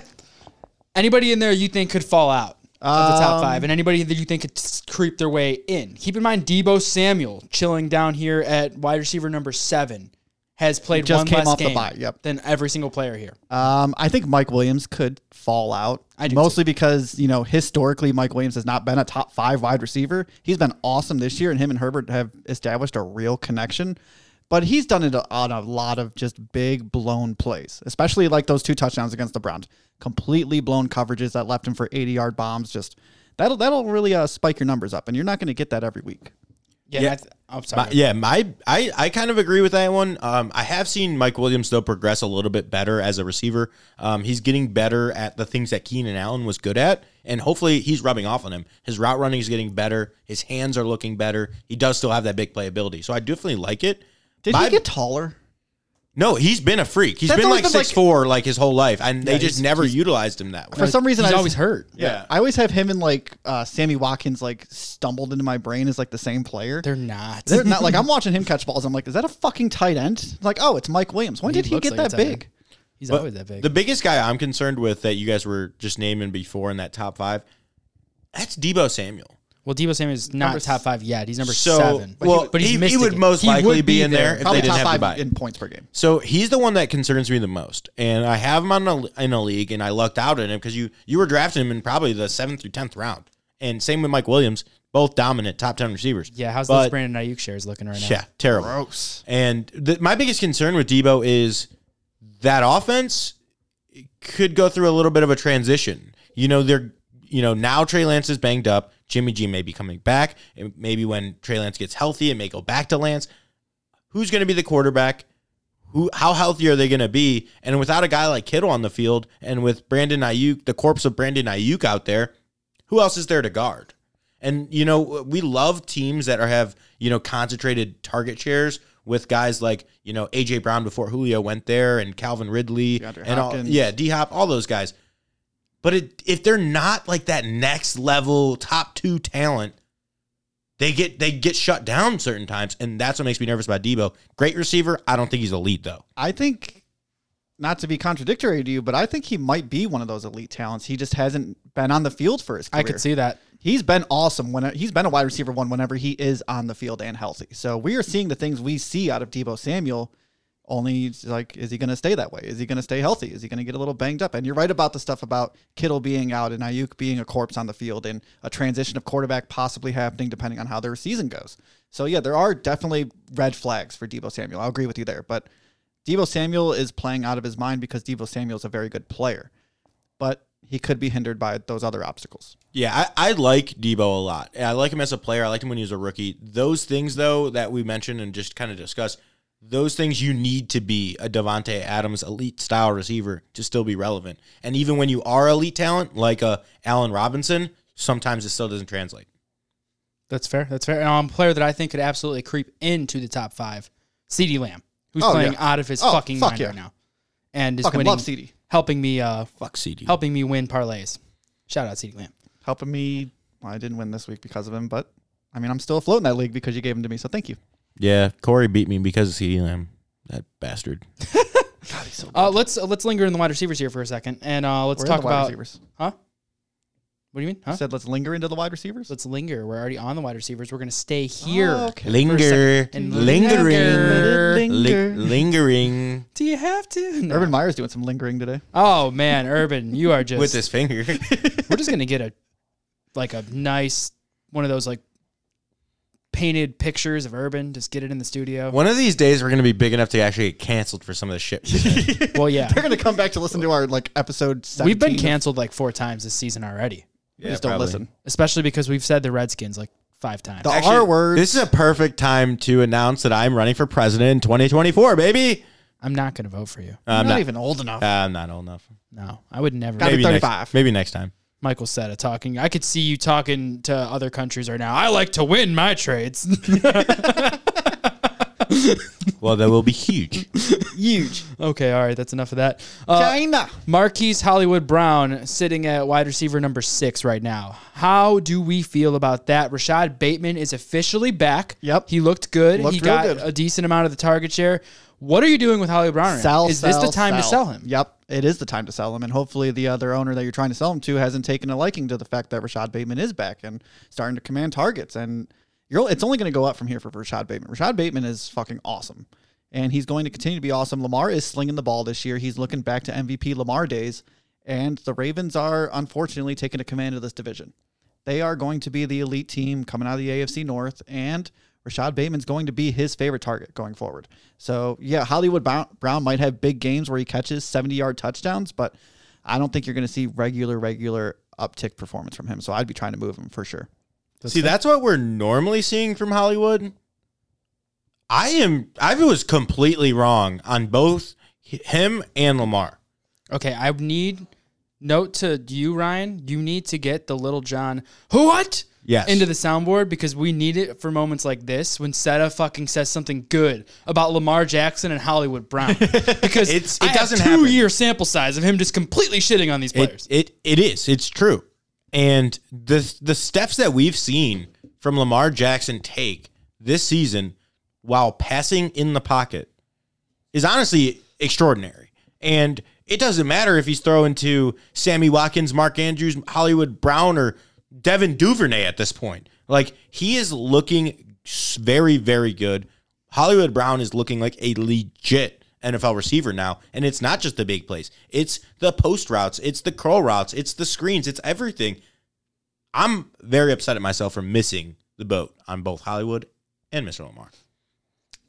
[SPEAKER 1] anybody in there you think could fall out of the top
[SPEAKER 2] Um,
[SPEAKER 1] five, and anybody that you think could s- creep their way in? Keep in mind, Deebo Samuel chilling down here at wide receiver number seven has played
[SPEAKER 2] just
[SPEAKER 1] one
[SPEAKER 2] came
[SPEAKER 1] less
[SPEAKER 2] off the
[SPEAKER 1] game
[SPEAKER 2] bye, yep.
[SPEAKER 1] than every single player here.
[SPEAKER 2] Um, I think Mike Williams could fall out.
[SPEAKER 1] I do
[SPEAKER 2] mostly because you know historically Mike Williams has not been a top five wide receiver. He's been awesome this year, and him and Herbert have established a real connection. But he's done it on a lot of just big blown plays, especially like those two touchdowns against the Browns. Completely blown coverages that left him for 80 yard bombs. Just that'll that'll really uh, spike your numbers up, and you're not going to get that every week.
[SPEAKER 1] Yeah,
[SPEAKER 3] Yeah.
[SPEAKER 1] I th- I'm sorry.
[SPEAKER 3] My, yeah, my I, I kind of agree with that one. Um, I have seen Mike Williams though progress a little bit better as a receiver. Um, he's getting better at the things that Keenan Allen was good at, and hopefully he's rubbing off on him. His route running is getting better. His hands are looking better. He does still have that big playability, so I definitely like it.
[SPEAKER 2] Did
[SPEAKER 3] My-
[SPEAKER 2] he get taller?
[SPEAKER 3] No, he's been a freak. He's
[SPEAKER 2] That's
[SPEAKER 3] been
[SPEAKER 2] always
[SPEAKER 3] like
[SPEAKER 2] been, like-
[SPEAKER 3] six four like his whole life, and they just
[SPEAKER 1] he's-
[SPEAKER 3] never utilized him that way.
[SPEAKER 2] For some reason,
[SPEAKER 1] he's
[SPEAKER 2] I
[SPEAKER 1] always hurt.
[SPEAKER 3] Yeah.
[SPEAKER 2] I always have him and like uh, Sammy Watkins like stumbled into my brain as like the same player.
[SPEAKER 1] They're not.
[SPEAKER 2] They're not like I'm (laughs) watching him catch balls. I'm like, is that a fucking tight end? Like, oh, it's Mike Williams. When
[SPEAKER 1] He
[SPEAKER 2] did he
[SPEAKER 1] looks
[SPEAKER 2] get
[SPEAKER 1] like a
[SPEAKER 2] that
[SPEAKER 1] tight end.
[SPEAKER 2] big?
[SPEAKER 1] He's
[SPEAKER 3] But
[SPEAKER 1] always that big.
[SPEAKER 3] The biggest guy I'm concerned with that you guys were just naming before in that top five, that's Deebo Samuel.
[SPEAKER 1] Well, Deebo Samuel is not
[SPEAKER 2] Number
[SPEAKER 1] top five yet. He's number
[SPEAKER 3] So,
[SPEAKER 1] seven.
[SPEAKER 3] well,
[SPEAKER 1] but he's
[SPEAKER 3] he- he
[SPEAKER 1] missed a
[SPEAKER 3] would
[SPEAKER 1] game.
[SPEAKER 3] most
[SPEAKER 1] He
[SPEAKER 3] likely
[SPEAKER 1] would
[SPEAKER 3] be in there if
[SPEAKER 2] Probably
[SPEAKER 3] they didn't
[SPEAKER 2] top
[SPEAKER 3] have to
[SPEAKER 2] five
[SPEAKER 3] buy.
[SPEAKER 2] in points per game.
[SPEAKER 3] So he's the one that concerns me the most, and I have him on a, in a league, and I lucked out in him because you you were drafting him in probably the seventh through tenth round, and same with Mike Williams, both dominant top ten receivers.
[SPEAKER 1] Yeah, how's
[SPEAKER 3] But-
[SPEAKER 1] those Brandon Aiyuk shares looking right now?
[SPEAKER 3] Yeah, terrible.
[SPEAKER 2] Gross.
[SPEAKER 3] And the, my biggest concern with Deebo is that offense could go through a little bit of a transition. You know, they're you know now Trey Lance is banged up. Jimmy G may be coming back. And maybe when Trey Lance gets healthy, it may go back to Lance. Who's going to be the quarterback? Who? How healthy are they going to be? And without a guy like Kittle on the field, and with Brandon Aiyuk, the corpse of Brandon Aiyuk out there, who else is there to guard? And you know, we love teams that are have you know concentrated target shares with guys like you know AJ Brown before Julio went there, and Calvin Ridley,
[SPEAKER 2] DeAndre
[SPEAKER 3] and all, yeah, D Hop, all those guys. But it, if they're not like that next level top two talent, they get they get shut down certain times, and that's what makes me nervous about Deebo. Great receiver, I don't think he's elite though.
[SPEAKER 2] I think, not to be contradictory to you, but I think he might be one of those elite talents. He just hasn't been on the field for his career.
[SPEAKER 1] I could see that.
[SPEAKER 2] He's been awesome when he's been a wide receiver one whenever he is on the field and healthy. So we are seeing the things we see out of Deebo Samuel. Only like, is he going to stay that way? Is he going to stay healthy? Is he going to get a little banged up? And you're right about the stuff about Kittle being out and Aiyuk being a corpse on the field and a transition of quarterback possibly happening depending on how their season goes. So yeah, there are definitely red flags for Deebo Samuel. I'll agree with you there. But Deebo Samuel is playing out of his mind because Deebo Samuel is a very good player, but he could be hindered by those other obstacles.
[SPEAKER 3] Yeah, I, I like Deebo a lot. I like him as a player. I liked him when he was a rookie. Those things, though, that we mentioned and just kind of discussed, those things you need to be a Davante Adams elite style receiver to still be relevant. And even when you are elite talent, like a Allen Robinson, sometimes it still doesn't translate.
[SPEAKER 1] That's fair. That's fair. And um, a player that I think could absolutely creep into the top five, CeeDee Lamb, who's
[SPEAKER 2] Oh,
[SPEAKER 1] playing
[SPEAKER 2] yeah.
[SPEAKER 1] out of his
[SPEAKER 2] Oh,
[SPEAKER 1] fucking
[SPEAKER 2] fuck
[SPEAKER 1] mind
[SPEAKER 2] yeah.
[SPEAKER 1] right now, and is
[SPEAKER 2] Fucking
[SPEAKER 1] winning,
[SPEAKER 2] love CeeDee.
[SPEAKER 1] helping me, uh,
[SPEAKER 3] Fuck CeeDee.
[SPEAKER 1] helping me win parlays. Shout out CeeDee Lamb.
[SPEAKER 2] Helping me. Well, I didn't win this week because of him, but I mean, I'm still afloat in that league because you gave him to me. So thank you.
[SPEAKER 3] Yeah, Corey beat me because of CeeDee Lamb. That bastard. (laughs)
[SPEAKER 2] God, he's so good.
[SPEAKER 1] Uh, let's uh, let's linger in the wide receivers here for a second, and uh, let's
[SPEAKER 2] We're in
[SPEAKER 1] talk
[SPEAKER 2] the wide
[SPEAKER 1] about.
[SPEAKER 2] receivers.
[SPEAKER 1] What do you mean? Huh?
[SPEAKER 2] Said let's linger into the wide receivers.
[SPEAKER 1] Let's linger. We're already on the wide receivers. We're gonna stay here.
[SPEAKER 2] Oh, okay.
[SPEAKER 3] Linger.
[SPEAKER 1] And
[SPEAKER 3] Lingering.
[SPEAKER 1] linger.
[SPEAKER 3] Li- lingering.
[SPEAKER 1] Do you have to? No.
[SPEAKER 2] Urban Meyer's doing some lingering today.
[SPEAKER 1] Oh man, Urban, you are (laughs) just.
[SPEAKER 3] With his finger. (laughs)
[SPEAKER 1] We're just gonna get a like a nice one of those like painted pictures of Urban. Just get it in the studio.
[SPEAKER 3] One of these days, we're going to be big enough to actually get canceled for some of the shit. we said. (laughs) (laughs)
[SPEAKER 1] Well, yeah,
[SPEAKER 2] They're gonna come back to listen to our like episode. 17
[SPEAKER 1] we've been canceled like four times this season already,
[SPEAKER 2] We just don't
[SPEAKER 3] probably.
[SPEAKER 2] listen.
[SPEAKER 1] especially because we've said the Redskins like five times.
[SPEAKER 2] The
[SPEAKER 3] Actually,
[SPEAKER 2] R word.
[SPEAKER 3] This is a perfect time to announce that I'm running for president in 2024, baby.
[SPEAKER 1] I'm not gonna vote for you.
[SPEAKER 3] Uh,
[SPEAKER 2] I'm
[SPEAKER 3] I'm
[SPEAKER 2] not,
[SPEAKER 3] not.
[SPEAKER 2] even old enough.
[SPEAKER 3] uh, I'm not old enough.
[SPEAKER 1] No, I would never.
[SPEAKER 2] Gotta be
[SPEAKER 3] Maybe
[SPEAKER 2] 35.
[SPEAKER 3] next. Maybe next time.
[SPEAKER 1] Michael said it talking. I could see you talking to other countries right now. I like to win my trades. (laughs)
[SPEAKER 3] Well, that will be huge.
[SPEAKER 2] Huge.
[SPEAKER 1] okay, all right, that's enough of that. Uh,
[SPEAKER 2] China.
[SPEAKER 1] Marquise Hollywood Brown sitting at wide receiver number six right now. How do we feel about that? Rashod Bateman is officially back.
[SPEAKER 2] Yep.
[SPEAKER 1] He looked good.
[SPEAKER 2] Looked
[SPEAKER 1] he got
[SPEAKER 2] good.
[SPEAKER 1] a decent amount of the target share. What are you doing with Hollywood Brown? right now?
[SPEAKER 2] Sell.
[SPEAKER 1] is this the
[SPEAKER 2] sell,
[SPEAKER 1] time to sell him?
[SPEAKER 2] Yep, it is the time to sell him, and hopefully the other owner that you're trying to sell him to hasn't taken a liking to the fact that Rashod Bateman is back and starting to command targets, and you're it's only going to go up from here for Rashod Bateman. Rashod Bateman is fucking awesome, and he's going to continue to be awesome. Lamar is slinging the ball this year. He's looking back to MVP Lamar days, and the Ravens are unfortunately taking a command of this division. They are going to be the elite team coming out of the AFC North, and Rashod Bateman's going to be his favorite target going forward. So, yeah, Hollywood Brown Brown might have big games where he catches 70 yard touchdowns, but I don't think you're going to see regular, regular uptick performance from him. So, I'd be trying to move him for sure.
[SPEAKER 3] See, that's what we're normally seeing from Hollywood. I am. I was completely wrong on both him and Lamar.
[SPEAKER 1] Okay, I need note to you, Ryan. You need to get the Little John Who what
[SPEAKER 3] Yes.
[SPEAKER 1] into the soundboard because we need it for moments like this when Seta fucking says something good about Lamar Jackson and Hollywood Brown (laughs) because
[SPEAKER 3] It's- it
[SPEAKER 1] have
[SPEAKER 3] doesn't
[SPEAKER 1] two
[SPEAKER 3] happen.
[SPEAKER 1] year sample size of him just completely shitting on these players.
[SPEAKER 3] It, it it is. It's true. And the the steps that we've seen from Lamar Jackson take this season while passing in the pocket is honestly extraordinary. And it doesn't matter if he's throwing to Sammy Watkins, Mark Andrews, Hollywood Brown, or Devin Duvernay at this point. Like he is looking very, very good. Hollywood Brown is looking like a legit NFL receiver now. And it's not just the big plays. It's the post routes, it's the curl routes, it's the screens, it's everything. I'm very upset at myself for missing the boat on both Hollywood and Mr. Lamar.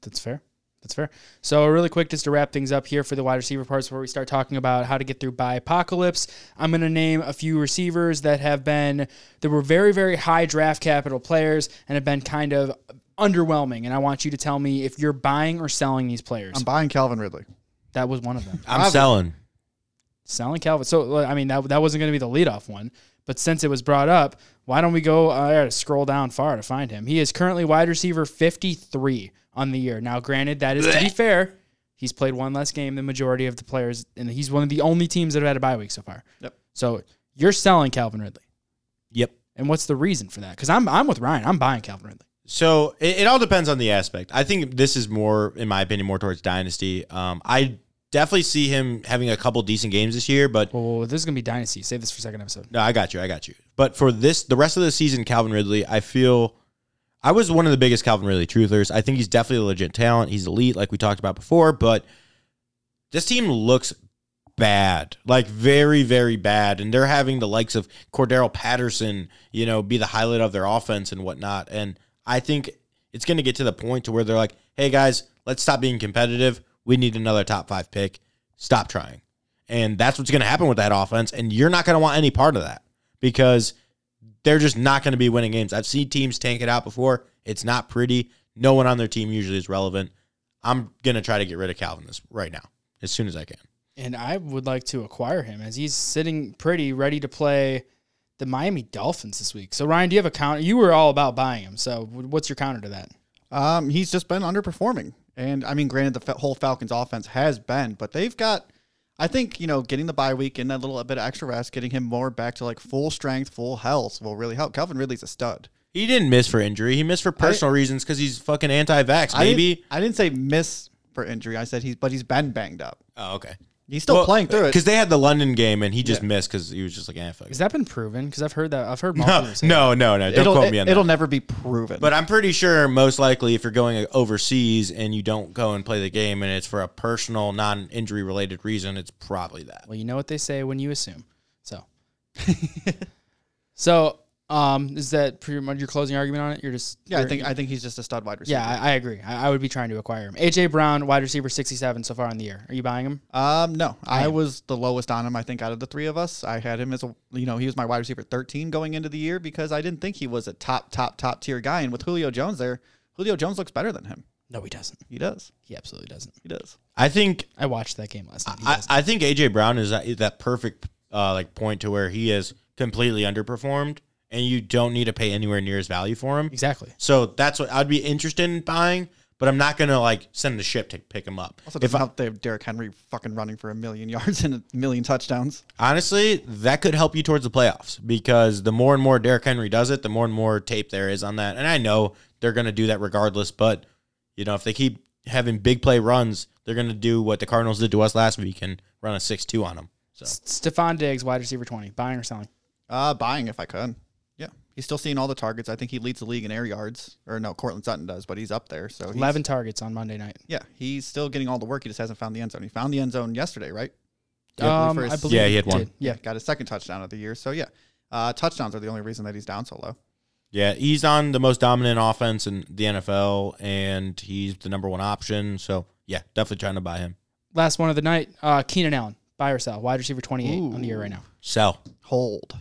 [SPEAKER 1] That's fair. That's fair. So, really quick, just to wrap things up here for the wide receiver parts before we start talking about how to get through by apocalypse, I'm going to name a few receivers that have been, that were very, very high draft capital players and have been kind of underwhelming. And I want you to tell me if you're buying or selling these players.
[SPEAKER 2] I'm buying Calvin Ridley.
[SPEAKER 1] that was one of them.
[SPEAKER 3] I'm selling.
[SPEAKER 1] selling Calvin. So, I mean, that, that wasn't going to be the leadoff one. But since it was brought up, why don't we go? Uh, I got to scroll down far to find him. He is currently wide receiver 53 on the year. Now, granted, that is to be fair. He's played one less game than majority of the players, and he's one of the only teams that have had a bye week so far.
[SPEAKER 2] Yep.
[SPEAKER 1] So you're selling Calvin Ridley,
[SPEAKER 3] Yep.
[SPEAKER 1] and what's the reason for that? Because I'm I'm with Ryan. I'm buying Calvin Ridley.
[SPEAKER 3] So it, it all depends on the aspect. I think this is more, in my opinion, more towards dynasty. Um, I definitely see him having a couple decent games this year, but
[SPEAKER 1] Well, this is gonna be dynasty. Save this for second episode.
[SPEAKER 3] no, I got you, I got you. But for this, the rest of the season, Calvin Ridley, I feel I was one of the biggest Calvin Ridley truthers. I think he's definitely a legit talent. He's elite, like we talked about before, but this team looks bad, like very, very bad. And they're having the likes of Cordarrelle Patterson, you know, be the highlight of their offense and whatnot. And I think it's going to get to the point to where they're like, hey guys, let's stop being competitive. We need another top five pick. Stop trying. And that's what's going to happen with that offense. And you're not going to want any part of that because they're just not going to be winning games. I've seen teams tank it out before. It's not pretty. No one on their team usually is relevant. I'm gonna try to get rid of Calvin this right now as soon as I can.
[SPEAKER 1] And I would like to acquire him as he's sitting pretty ready to play the Miami Dolphins this week. So Ryan, do you have a counter? You were all about buying him. So what's your counter to that?
[SPEAKER 2] Um, he's just been underperforming, and I mean, granted, the whole Falcons offense has been, but they've got. I think you know, getting the bye week and that little bit of extra rest, getting him more back to like full strength, full health will really help. Calvin Ridley's a stud.
[SPEAKER 3] He didn't miss for injury. He missed for personal reasons because he's fucking anti-vax.
[SPEAKER 2] I
[SPEAKER 3] Maybe.
[SPEAKER 2] didn't, I didn't say miss for injury. I said he's, but he's been banged up.
[SPEAKER 3] Oh, okay.
[SPEAKER 2] He's still playing through it.
[SPEAKER 3] because they had the London game and he just
[SPEAKER 2] Yeah.
[SPEAKER 3] missed because he was just like, eh, fuck.
[SPEAKER 1] Has that been proven? Because I've heard that. I've heard multiple (laughs)
[SPEAKER 3] No,
[SPEAKER 1] say
[SPEAKER 3] no, no, no. Don't
[SPEAKER 2] it'll
[SPEAKER 3] quote
[SPEAKER 2] it,
[SPEAKER 3] me on that.
[SPEAKER 2] it, will
[SPEAKER 3] that.
[SPEAKER 2] never be proven.
[SPEAKER 3] But I'm pretty sure, most likely, if you're going overseas and you don't go and play the game, and it's for a personal, non-injury related reason, it's probably that.
[SPEAKER 1] Well, you know what they say when you assume. So, (laughs) so um, is that pretty much your closing argument on it? You're just
[SPEAKER 2] yeah, I
[SPEAKER 1] you're-
[SPEAKER 2] think I think he's just a stud wide receiver.
[SPEAKER 1] yeah, I, I agree. I, I would be trying to acquire him. AJ Brown, wide receiver, 67 so far in the year. Are you buying him?
[SPEAKER 2] Um, no, I
[SPEAKER 1] am.
[SPEAKER 2] was the lowest on him. I think out of the three of us, I had him as a you know he was my wide receiver 13 going into the year because I didn't think he was a top top top tier guy. And with Julio Jones there, Julio Jones looks better than him.
[SPEAKER 1] No, he doesn't.
[SPEAKER 2] He does.
[SPEAKER 1] He absolutely doesn't.
[SPEAKER 2] He does.
[SPEAKER 3] I think
[SPEAKER 1] I watched that game last night.
[SPEAKER 3] I. I think AJ Brown is that, is that perfect uh, like point to where he is completely underperformed, and you don't need to pay anywhere near his value for him.
[SPEAKER 1] exactly.
[SPEAKER 3] So that's what I'd be interested in buying, but I'm not gonna like send the ship to pick him up.
[SPEAKER 2] Also,
[SPEAKER 3] If
[SPEAKER 2] doesn't
[SPEAKER 3] I,
[SPEAKER 2] have Derrick Henry fucking running for a million yards and a million touchdowns.
[SPEAKER 3] honestly, that could help you towards the playoffs because the more and more Derrick Henry does it, the more and more tape there is on that. And I know they're gonna do that regardless, but you know if they keep having big play runs, they're gonna do what the Cardinals did to us last week and run a six-two on them. So
[SPEAKER 1] S- Stefon Diggs, wide receiver 20. Buying or selling?
[SPEAKER 2] Uh, buying if I could. Yeah, he's still seeing all the targets. I think he leads the league in air yards. Or no, Courtland Sutton does, but he's up there. So he's,
[SPEAKER 1] 11 targets on Monday night.
[SPEAKER 2] Yeah, he's still getting all the work. He just hasn't found the end zone. He found the end zone yesterday, right?
[SPEAKER 1] Um, I believe
[SPEAKER 3] Yeah, he had one.
[SPEAKER 1] did. Yeah.
[SPEAKER 2] got his second touchdown of the year. So yeah, uh, touchdowns are the only reason that he's down so low.
[SPEAKER 3] Yeah, he's on the most dominant offense in the NFL, and he's the number one option. So yeah, definitely trying to buy him.
[SPEAKER 1] Last one of the night. Uh, Keenan Allen, buy or sell? Wide receiver 28 on the year right now.
[SPEAKER 3] Sell.
[SPEAKER 2] Hold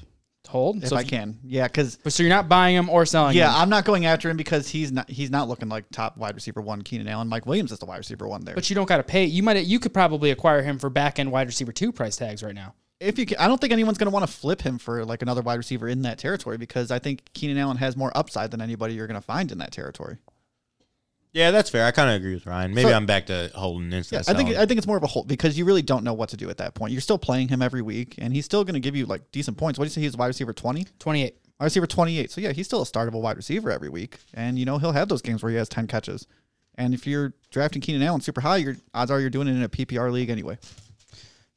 [SPEAKER 1] Hold.
[SPEAKER 2] if
[SPEAKER 1] so,
[SPEAKER 2] I can. Yeah, because
[SPEAKER 1] so you're not buying him or selling
[SPEAKER 2] yeah,
[SPEAKER 1] him?
[SPEAKER 2] I'm not going after him because he's not he's not looking like top wide receiver one. Keenan Allen, Mike Williams is the wide receiver one there.
[SPEAKER 1] But you don't got to pay. You might. You could probably acquire him for back end wide receiver two price tags right now.
[SPEAKER 2] if you can, I don't think anyone's going to want to flip him for like another wide receiver in that territory because I think Keenan Allen has more upside than anybody you're going to find in that territory.
[SPEAKER 3] Yeah, that's fair. I kind of agree with Ryan. Maybe
[SPEAKER 2] So-
[SPEAKER 3] I'm back to holding instead.
[SPEAKER 2] Yeah, I think. I think it's more of a hold because you really don't know what to do at that point. You're still playing him every week, and he's still going to give you like decent points. What do you say? He's wide receiver twenty,
[SPEAKER 1] 28.
[SPEAKER 2] wide receiver twenty eight. So yeah, he's still a startable wide receiver every week, and you know he'll have those games where he has ten catches. And if you're drafting Keenan Allen super high, your odds are you're doing it in a PPR league anyway.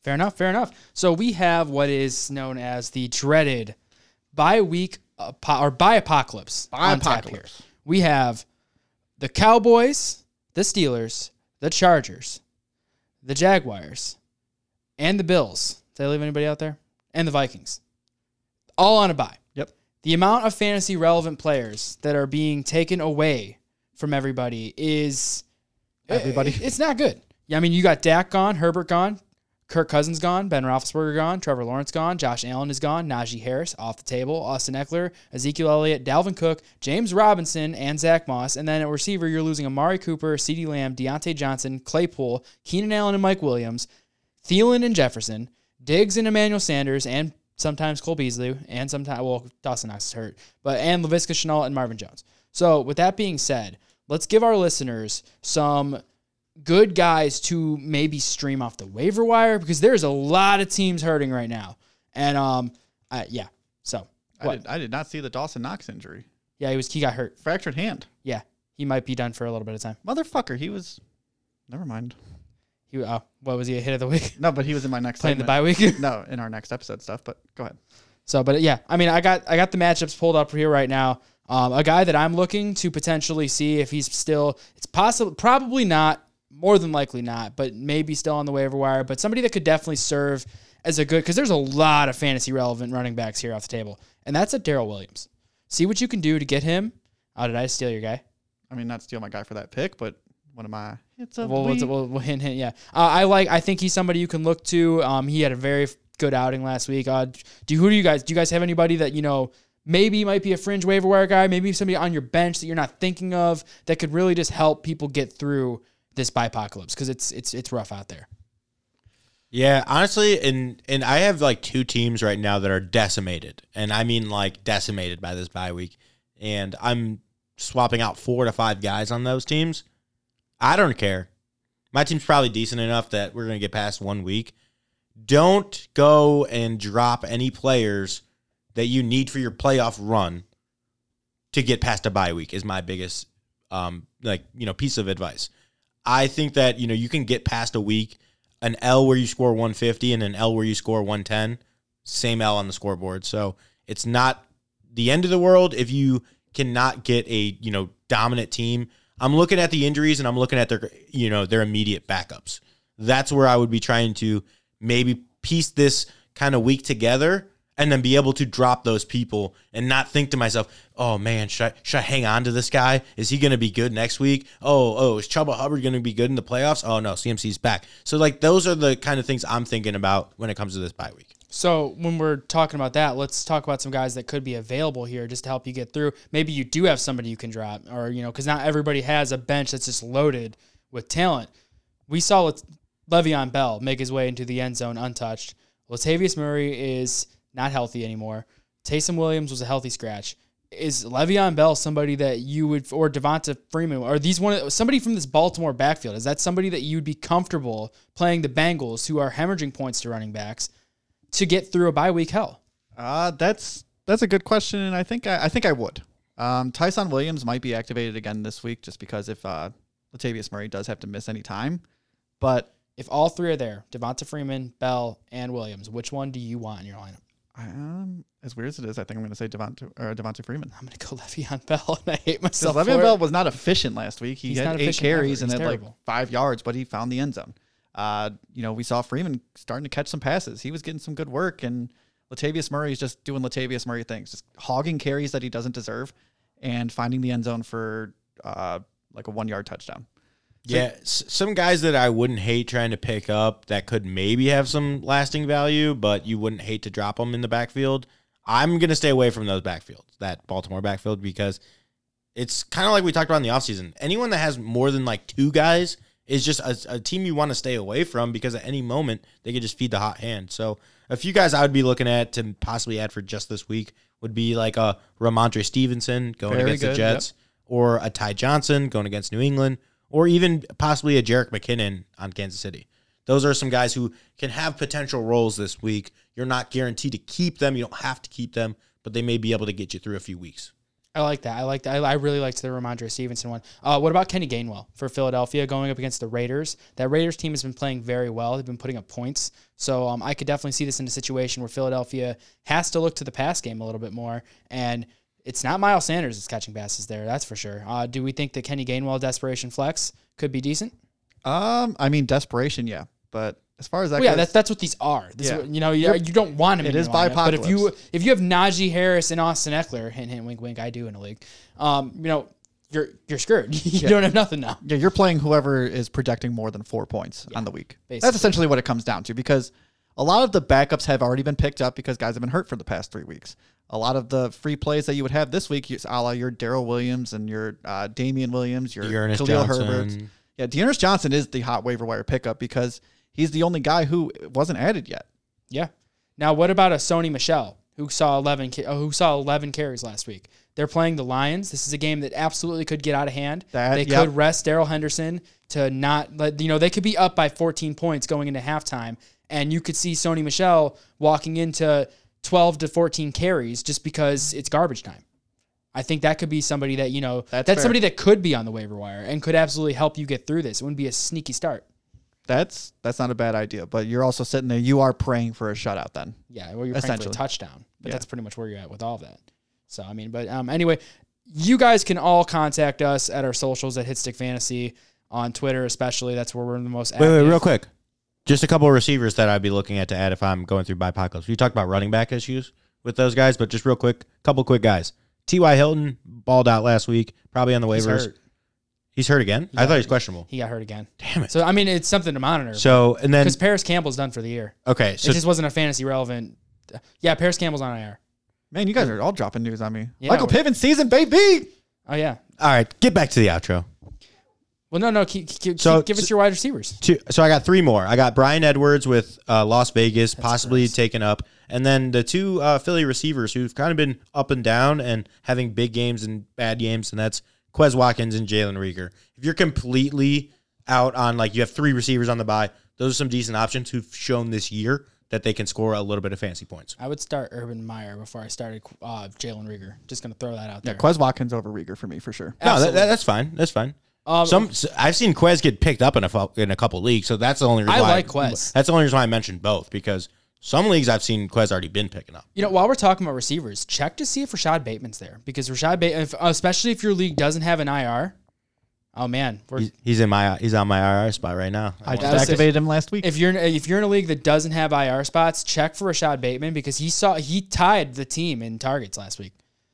[SPEAKER 1] Fair enough. Fair enough. So we have what is known as the dreaded bye week apo- or bye apocalypse. on tap here.
[SPEAKER 2] Bye-apocalypse.
[SPEAKER 1] We have the Cowboys, the Steelers, the Chargers, the Jaguars, and the Bills. Did I leave anybody out there? And the Vikings. All on a buy.
[SPEAKER 2] Yep.
[SPEAKER 1] The amount of fantasy relevant players that are being taken away from everybody is
[SPEAKER 2] Everybody.
[SPEAKER 1] Eh, it's not good. Yeah, I mean, you got Dak gone, Herbert gone, Kirk Cousins gone, Ben Roethlisberger gone, Trevor Lawrence gone, Josh Allen is gone, Najee Harris off the table, Austin Ekeler, Ezekiel Elliott, Dalvin Cook, James Robinson, and Zach Moss. And then at receiver, you're losing Amari Cooper, CeeDee Lamb, Diontae Johnson, Claypool, Keenan Allen, and Mike Williams, Thielen and Jefferson, Diggs and Emmanuel Sanders, and sometimes Cole Beasley, and sometimes well Dawson Knox is hurt, but and Laviska Shenault and Marvin Jones. So with that being said, let's give our listeners some good guys to maybe stream off the waiver wire because there's a lot of teams hurting right now, and um, uh, yeah. So
[SPEAKER 2] I did, I did not see the Dawson Knox injury,
[SPEAKER 1] Yeah, he was he got hurt.
[SPEAKER 2] fractured hand.
[SPEAKER 1] Yeah, he might be done for a little bit of time.
[SPEAKER 2] Motherfucker, he was. Never mind.
[SPEAKER 1] He uh, what was he a hit of the week
[SPEAKER 2] No, but he was in my next
[SPEAKER 1] playing the bye week? (laughs)
[SPEAKER 2] No, in our next episode stuff. But go ahead.
[SPEAKER 1] So, but yeah, I mean, I got I got the matchups pulled up here right now. Um, a guy that I'm looking to potentially see if he's still, it's possible, probably not, more than likely not, but maybe still on the waiver wire. But somebody that could definitely serve as a good because there's a lot of fantasy relevant running backs here off the table, and that's at Darrel Williams. See what you can do to get him. Oh, did I steal your guy?
[SPEAKER 2] I mean, not steal my guy for that pick, but one of my hits of
[SPEAKER 1] Well,
[SPEAKER 2] the
[SPEAKER 1] we'll, we'll, we'll hint, hint, yeah. Uh, I like. I think he's somebody you can look to. Um, he had a very good outing last week. Uh, do who do you guys? Do you guys have anybody that you know maybe might be a fringe waiver wire guy? Maybe somebody on your bench that you're not thinking of that could really just help people get through this apocalypse because it's it's it's rough out there.
[SPEAKER 3] Yeah, honestly, and and I have like two teams right now that are decimated, and I mean like decimated by this bye week, and I'm swapping out four to five guys on those teams. I don't care. My team's probably decent enough that we're gonna get past one week. Don't go and drop any players that you need for your playoff run to get past a bye week. Is my biggest um like you know piece of advice. I think that you know you can get past a week an L where you score 150 and an L where you score 110, same L on the scoreboard. So it's not the end of the world if you cannot get a you know dominant team. I'm looking at the injuries and I'm looking at their you know their immediate backups. That's where I would be trying to maybe piece this kind of week together and then be able to drop those people and not think to myself, oh man, should I should I hang on to this guy? Is he gonna be good next week? Oh, oh, is Chuba Hubbard gonna be good in the playoffs? Oh no, CMC's back. So like those are the kind of things I'm thinking about when it comes to this bye week.
[SPEAKER 1] So when we're talking about that, let's talk about some guys that could be available here just to help you get through. Maybe you do have somebody you can drop, or you know, because not everybody has a bench that's just loaded with talent. We saw Le'Veon Bell make his way into the end zone untouched. Latavius Murray is not healthy anymore. Ty'Son Williams was a healthy scratch. Is Le'Veon Bell somebody that you would, or Devonta Freeman, or these one somebody from this Baltimore backfield? Is that somebody that you'd be comfortable playing the Bengals, who are hemorrhaging points to running backs, to get through a bye week hell?
[SPEAKER 2] Uh, that's that's a good question, and I think I, I think I would. Um, Ty'Son Williams might be activated again this week, just because if uh, Latavius Murray does have to miss any time, but
[SPEAKER 1] if all three are there, Devonta Freeman, Bell, and Williams, which one do you want in your lineup?
[SPEAKER 2] Um, as weird as it is, I think I'm going to say Devonta or Devonta Freeman.
[SPEAKER 1] I'm going to go Le'Veon Bell, and I hate myself.
[SPEAKER 2] Le'Veon Bell was not efficient last week. He
[SPEAKER 1] He's
[SPEAKER 2] had eight carries and had like five yards, but he found the end zone. Uh, you know, we saw Freeman starting to catch some passes. He was getting some good work, and Latavius Murray is just doing Latavius Murray things, just hogging carries that he doesn't deserve, and finding the end zone for uh, like a one yard touchdown. So-
[SPEAKER 3] Yeah, s- some guys that I wouldn't hate trying to pick up that could maybe have some lasting value, but you wouldn't hate to drop them in the backfield. I'm going to stay away from those backfields, that Baltimore backfield, because it's kind of like we talked about in the offseason. Anyone that has more than like two guys is just a, a team you want to stay away from because at any moment they could just feed the hot hand. So a few guys I would be looking at to possibly add for just this week would be like a Rhamondre Stevenson going
[SPEAKER 2] Very
[SPEAKER 3] against the
[SPEAKER 2] good,
[SPEAKER 3] Jets, or a Ty Johnson going against New England, or even possibly a Jerick McKinnon on Kansas City. Those are some guys who can have potential roles this week. You're not guaranteed to keep them. You don't have to keep them, but they may be able to get you through a few weeks.
[SPEAKER 1] I like that. I like that. I, I really liked the Rhamondre Stevenson one. Uh, what about Kenny Gainwell for Philadelphia going up against the Raiders? That Raiders team has been playing very well. They've been putting up points. So um, I could definitely see this in a situation where Philadelphia has to look to the pass game a little bit more. And it's not Miles Sanders that's catching passes there. That's for sure. Uh, do we think that Kenny Gainwell desperation flex could be decent?
[SPEAKER 2] Um, I mean desperation, yeah, but as far as that
[SPEAKER 1] Well, yeah, that's that's what these are. This
[SPEAKER 2] Yeah.
[SPEAKER 1] is you know, you, you don't want him.
[SPEAKER 2] It is
[SPEAKER 1] But if you if you have Najee Harris and Austin Ekeler, hint hint wink wink, I do in a league. Um, you know, you're you're screwed. (laughs) you don't have nothing now.
[SPEAKER 2] yeah, you're playing whoever is projecting more than four points on the week.
[SPEAKER 1] basically.
[SPEAKER 2] That's essentially what it comes down to because a lot of the backups have already been picked up because guys have been hurt for the past three weeks. A lot of the free plays that you would have this week, you- a la your Darrel Williams and your uh, Damien Williams, your
[SPEAKER 3] Ernest
[SPEAKER 2] Khalil
[SPEAKER 3] Johnson.
[SPEAKER 2] Herbert. Yeah, D'Ernest Johnson is the hot waiver wire pickup because he's the only guy who wasn't added yet.
[SPEAKER 1] Yeah. Now, what about a Sony Michel who saw 11 uh, who saw 11 carries last week? They're playing the Lions. This is a game that absolutely could get out of hand.
[SPEAKER 2] That-
[SPEAKER 1] they
[SPEAKER 2] yep.
[SPEAKER 1] could rest Darrell Henderson to not let you know they could be up by 14 points going into halftime, and you could see Sony Michelle walking into 12 to 14 carries just because it's garbage time. I think that could be somebody that you know
[SPEAKER 2] That's
[SPEAKER 1] that's, somebody that could be on the waiver wire and could absolutely help you get through this. It wouldn't be a sneaky start.
[SPEAKER 2] That's that's not a bad idea, but you're also sitting there. You are praying for a shutout then.
[SPEAKER 1] Yeah, well, you're praying for a touchdown, but
[SPEAKER 2] Yeah.
[SPEAKER 1] that's pretty much where you're at with all of that. So I mean, but um, anyway, you guys can all contact us at our socials at Hitstick Fantasy on Twitter, especially. That's where we're the most
[SPEAKER 3] Wait,
[SPEAKER 1] active.
[SPEAKER 3] wait, real quick. Just a couple of receivers that I'd be looking at to add if I'm going through bipocalypse. We talked about running back issues with those guys, but just real quick, couple quick guys. T.Y. Hilton balled out last week, probably on the
[SPEAKER 1] He's
[SPEAKER 3] waivers.
[SPEAKER 1] hurt.
[SPEAKER 3] He's hurt again? I
[SPEAKER 1] got
[SPEAKER 3] thought he was questionable.
[SPEAKER 1] He got hurt again.
[SPEAKER 3] Damn it.
[SPEAKER 1] So I mean, it's something to monitor.
[SPEAKER 3] So, and then,
[SPEAKER 1] because Parris Campbell's done for the year.
[SPEAKER 3] okay, so
[SPEAKER 1] it just wasn't a fantasy relevant. Yeah, Parris Campbell's on IR.
[SPEAKER 2] Man, you guys are all dropping news on me.
[SPEAKER 1] Yeah,
[SPEAKER 2] Michael
[SPEAKER 1] we-
[SPEAKER 2] Piven season, baby.
[SPEAKER 1] Oh yeah.
[SPEAKER 3] All right, get back to the outro.
[SPEAKER 1] Well, no, no. Keep, keep,
[SPEAKER 3] So-
[SPEAKER 1] keep- give us your wide receivers.
[SPEAKER 3] Two, so I got three more. I got Bryan Edwards with uh, Las Vegas, possibly
[SPEAKER 1] gross.
[SPEAKER 3] taken up, and then the two uh, Philly receivers who've kind of been up and down and having big games and bad games, and that's Quez Watkins and Jalen Reagor. If you're completely out on like you have three receivers on the bye, those are some decent options who've shown this year that they can score a little bit of fancy points.
[SPEAKER 1] I would start Urban Meyer before I started uh, Jalen Reagor. Just gonna throw that out there.
[SPEAKER 2] Quez Watkins over Reagor for me for sure.
[SPEAKER 3] No, that, that- that's fine. That's fine.
[SPEAKER 1] Um,
[SPEAKER 3] Some I've seen Quez get picked up in a in a couple leagues, so that's the only reason
[SPEAKER 1] I
[SPEAKER 3] why
[SPEAKER 1] like Quez.
[SPEAKER 3] That's the only reason why I mentioned both because some leagues I've seen Quez already been picking up.
[SPEAKER 1] You know, while we're talking about receivers, check to see if Rashod Bateman's there because Rashod Bateman, especially if your league doesn't have an IR. Oh man, we're,
[SPEAKER 3] He's, he's in my he's on my IR spot right now.
[SPEAKER 2] I
[SPEAKER 1] That's
[SPEAKER 2] just activated him last week.
[SPEAKER 1] if you're in, if you're in a league that doesn't have IR spots, check for Rashod Bateman because he saw he tied the team in targets last week.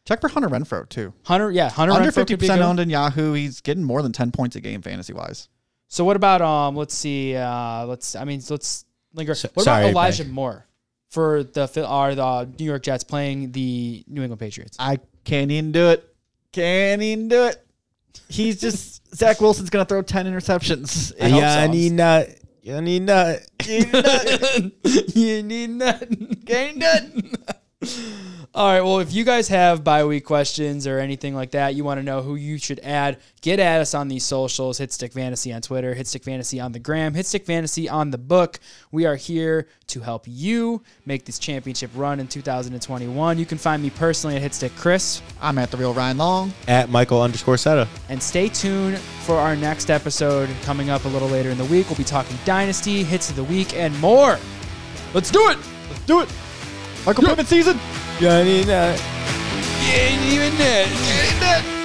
[SPEAKER 2] Check for Hunter Renfrow too.
[SPEAKER 1] Hunter, yeah, Hunter
[SPEAKER 2] under fifty percent
[SPEAKER 1] good.
[SPEAKER 2] owned in Yahoo. He's getting more than ten points a game fantasy wise.
[SPEAKER 1] So what about um? Let's see. Uh, let's. I mean, let's linger.
[SPEAKER 3] So-
[SPEAKER 1] what
[SPEAKER 3] sorry,
[SPEAKER 1] about Elijah
[SPEAKER 3] Greg.
[SPEAKER 1] Moore for the are the New York Jets playing the New England Patriots?
[SPEAKER 2] I can't even do it. Can't even do it. He's just (laughs) Zach Wilson's gonna throw ten interceptions. It helps
[SPEAKER 3] Yeah, I
[SPEAKER 2] us.
[SPEAKER 3] need nut. I need nut.
[SPEAKER 1] you need that. Getting done. All right. Well, if you guys have bye week questions or anything like that, you want to know who you should add, get at us on these socials. Hit Stick Fantasy on Twitter, Hit Stick Fantasy on the gram, Hit Stick Fantasy on the book. We are here to help you make this championship run in 2021. You can find me personally at Hit Stick Chris,
[SPEAKER 2] I'm at the real Ryan Long.
[SPEAKER 3] At Michael underscore Seta.
[SPEAKER 1] and stay tuned for our next episode coming up a little later in the week. We'll be talking Dynasty, hits of the week, and more. Let's do it.
[SPEAKER 2] Let's do it. Michael Pittman season.
[SPEAKER 3] Yeah, I need nut.
[SPEAKER 1] You ain't even that.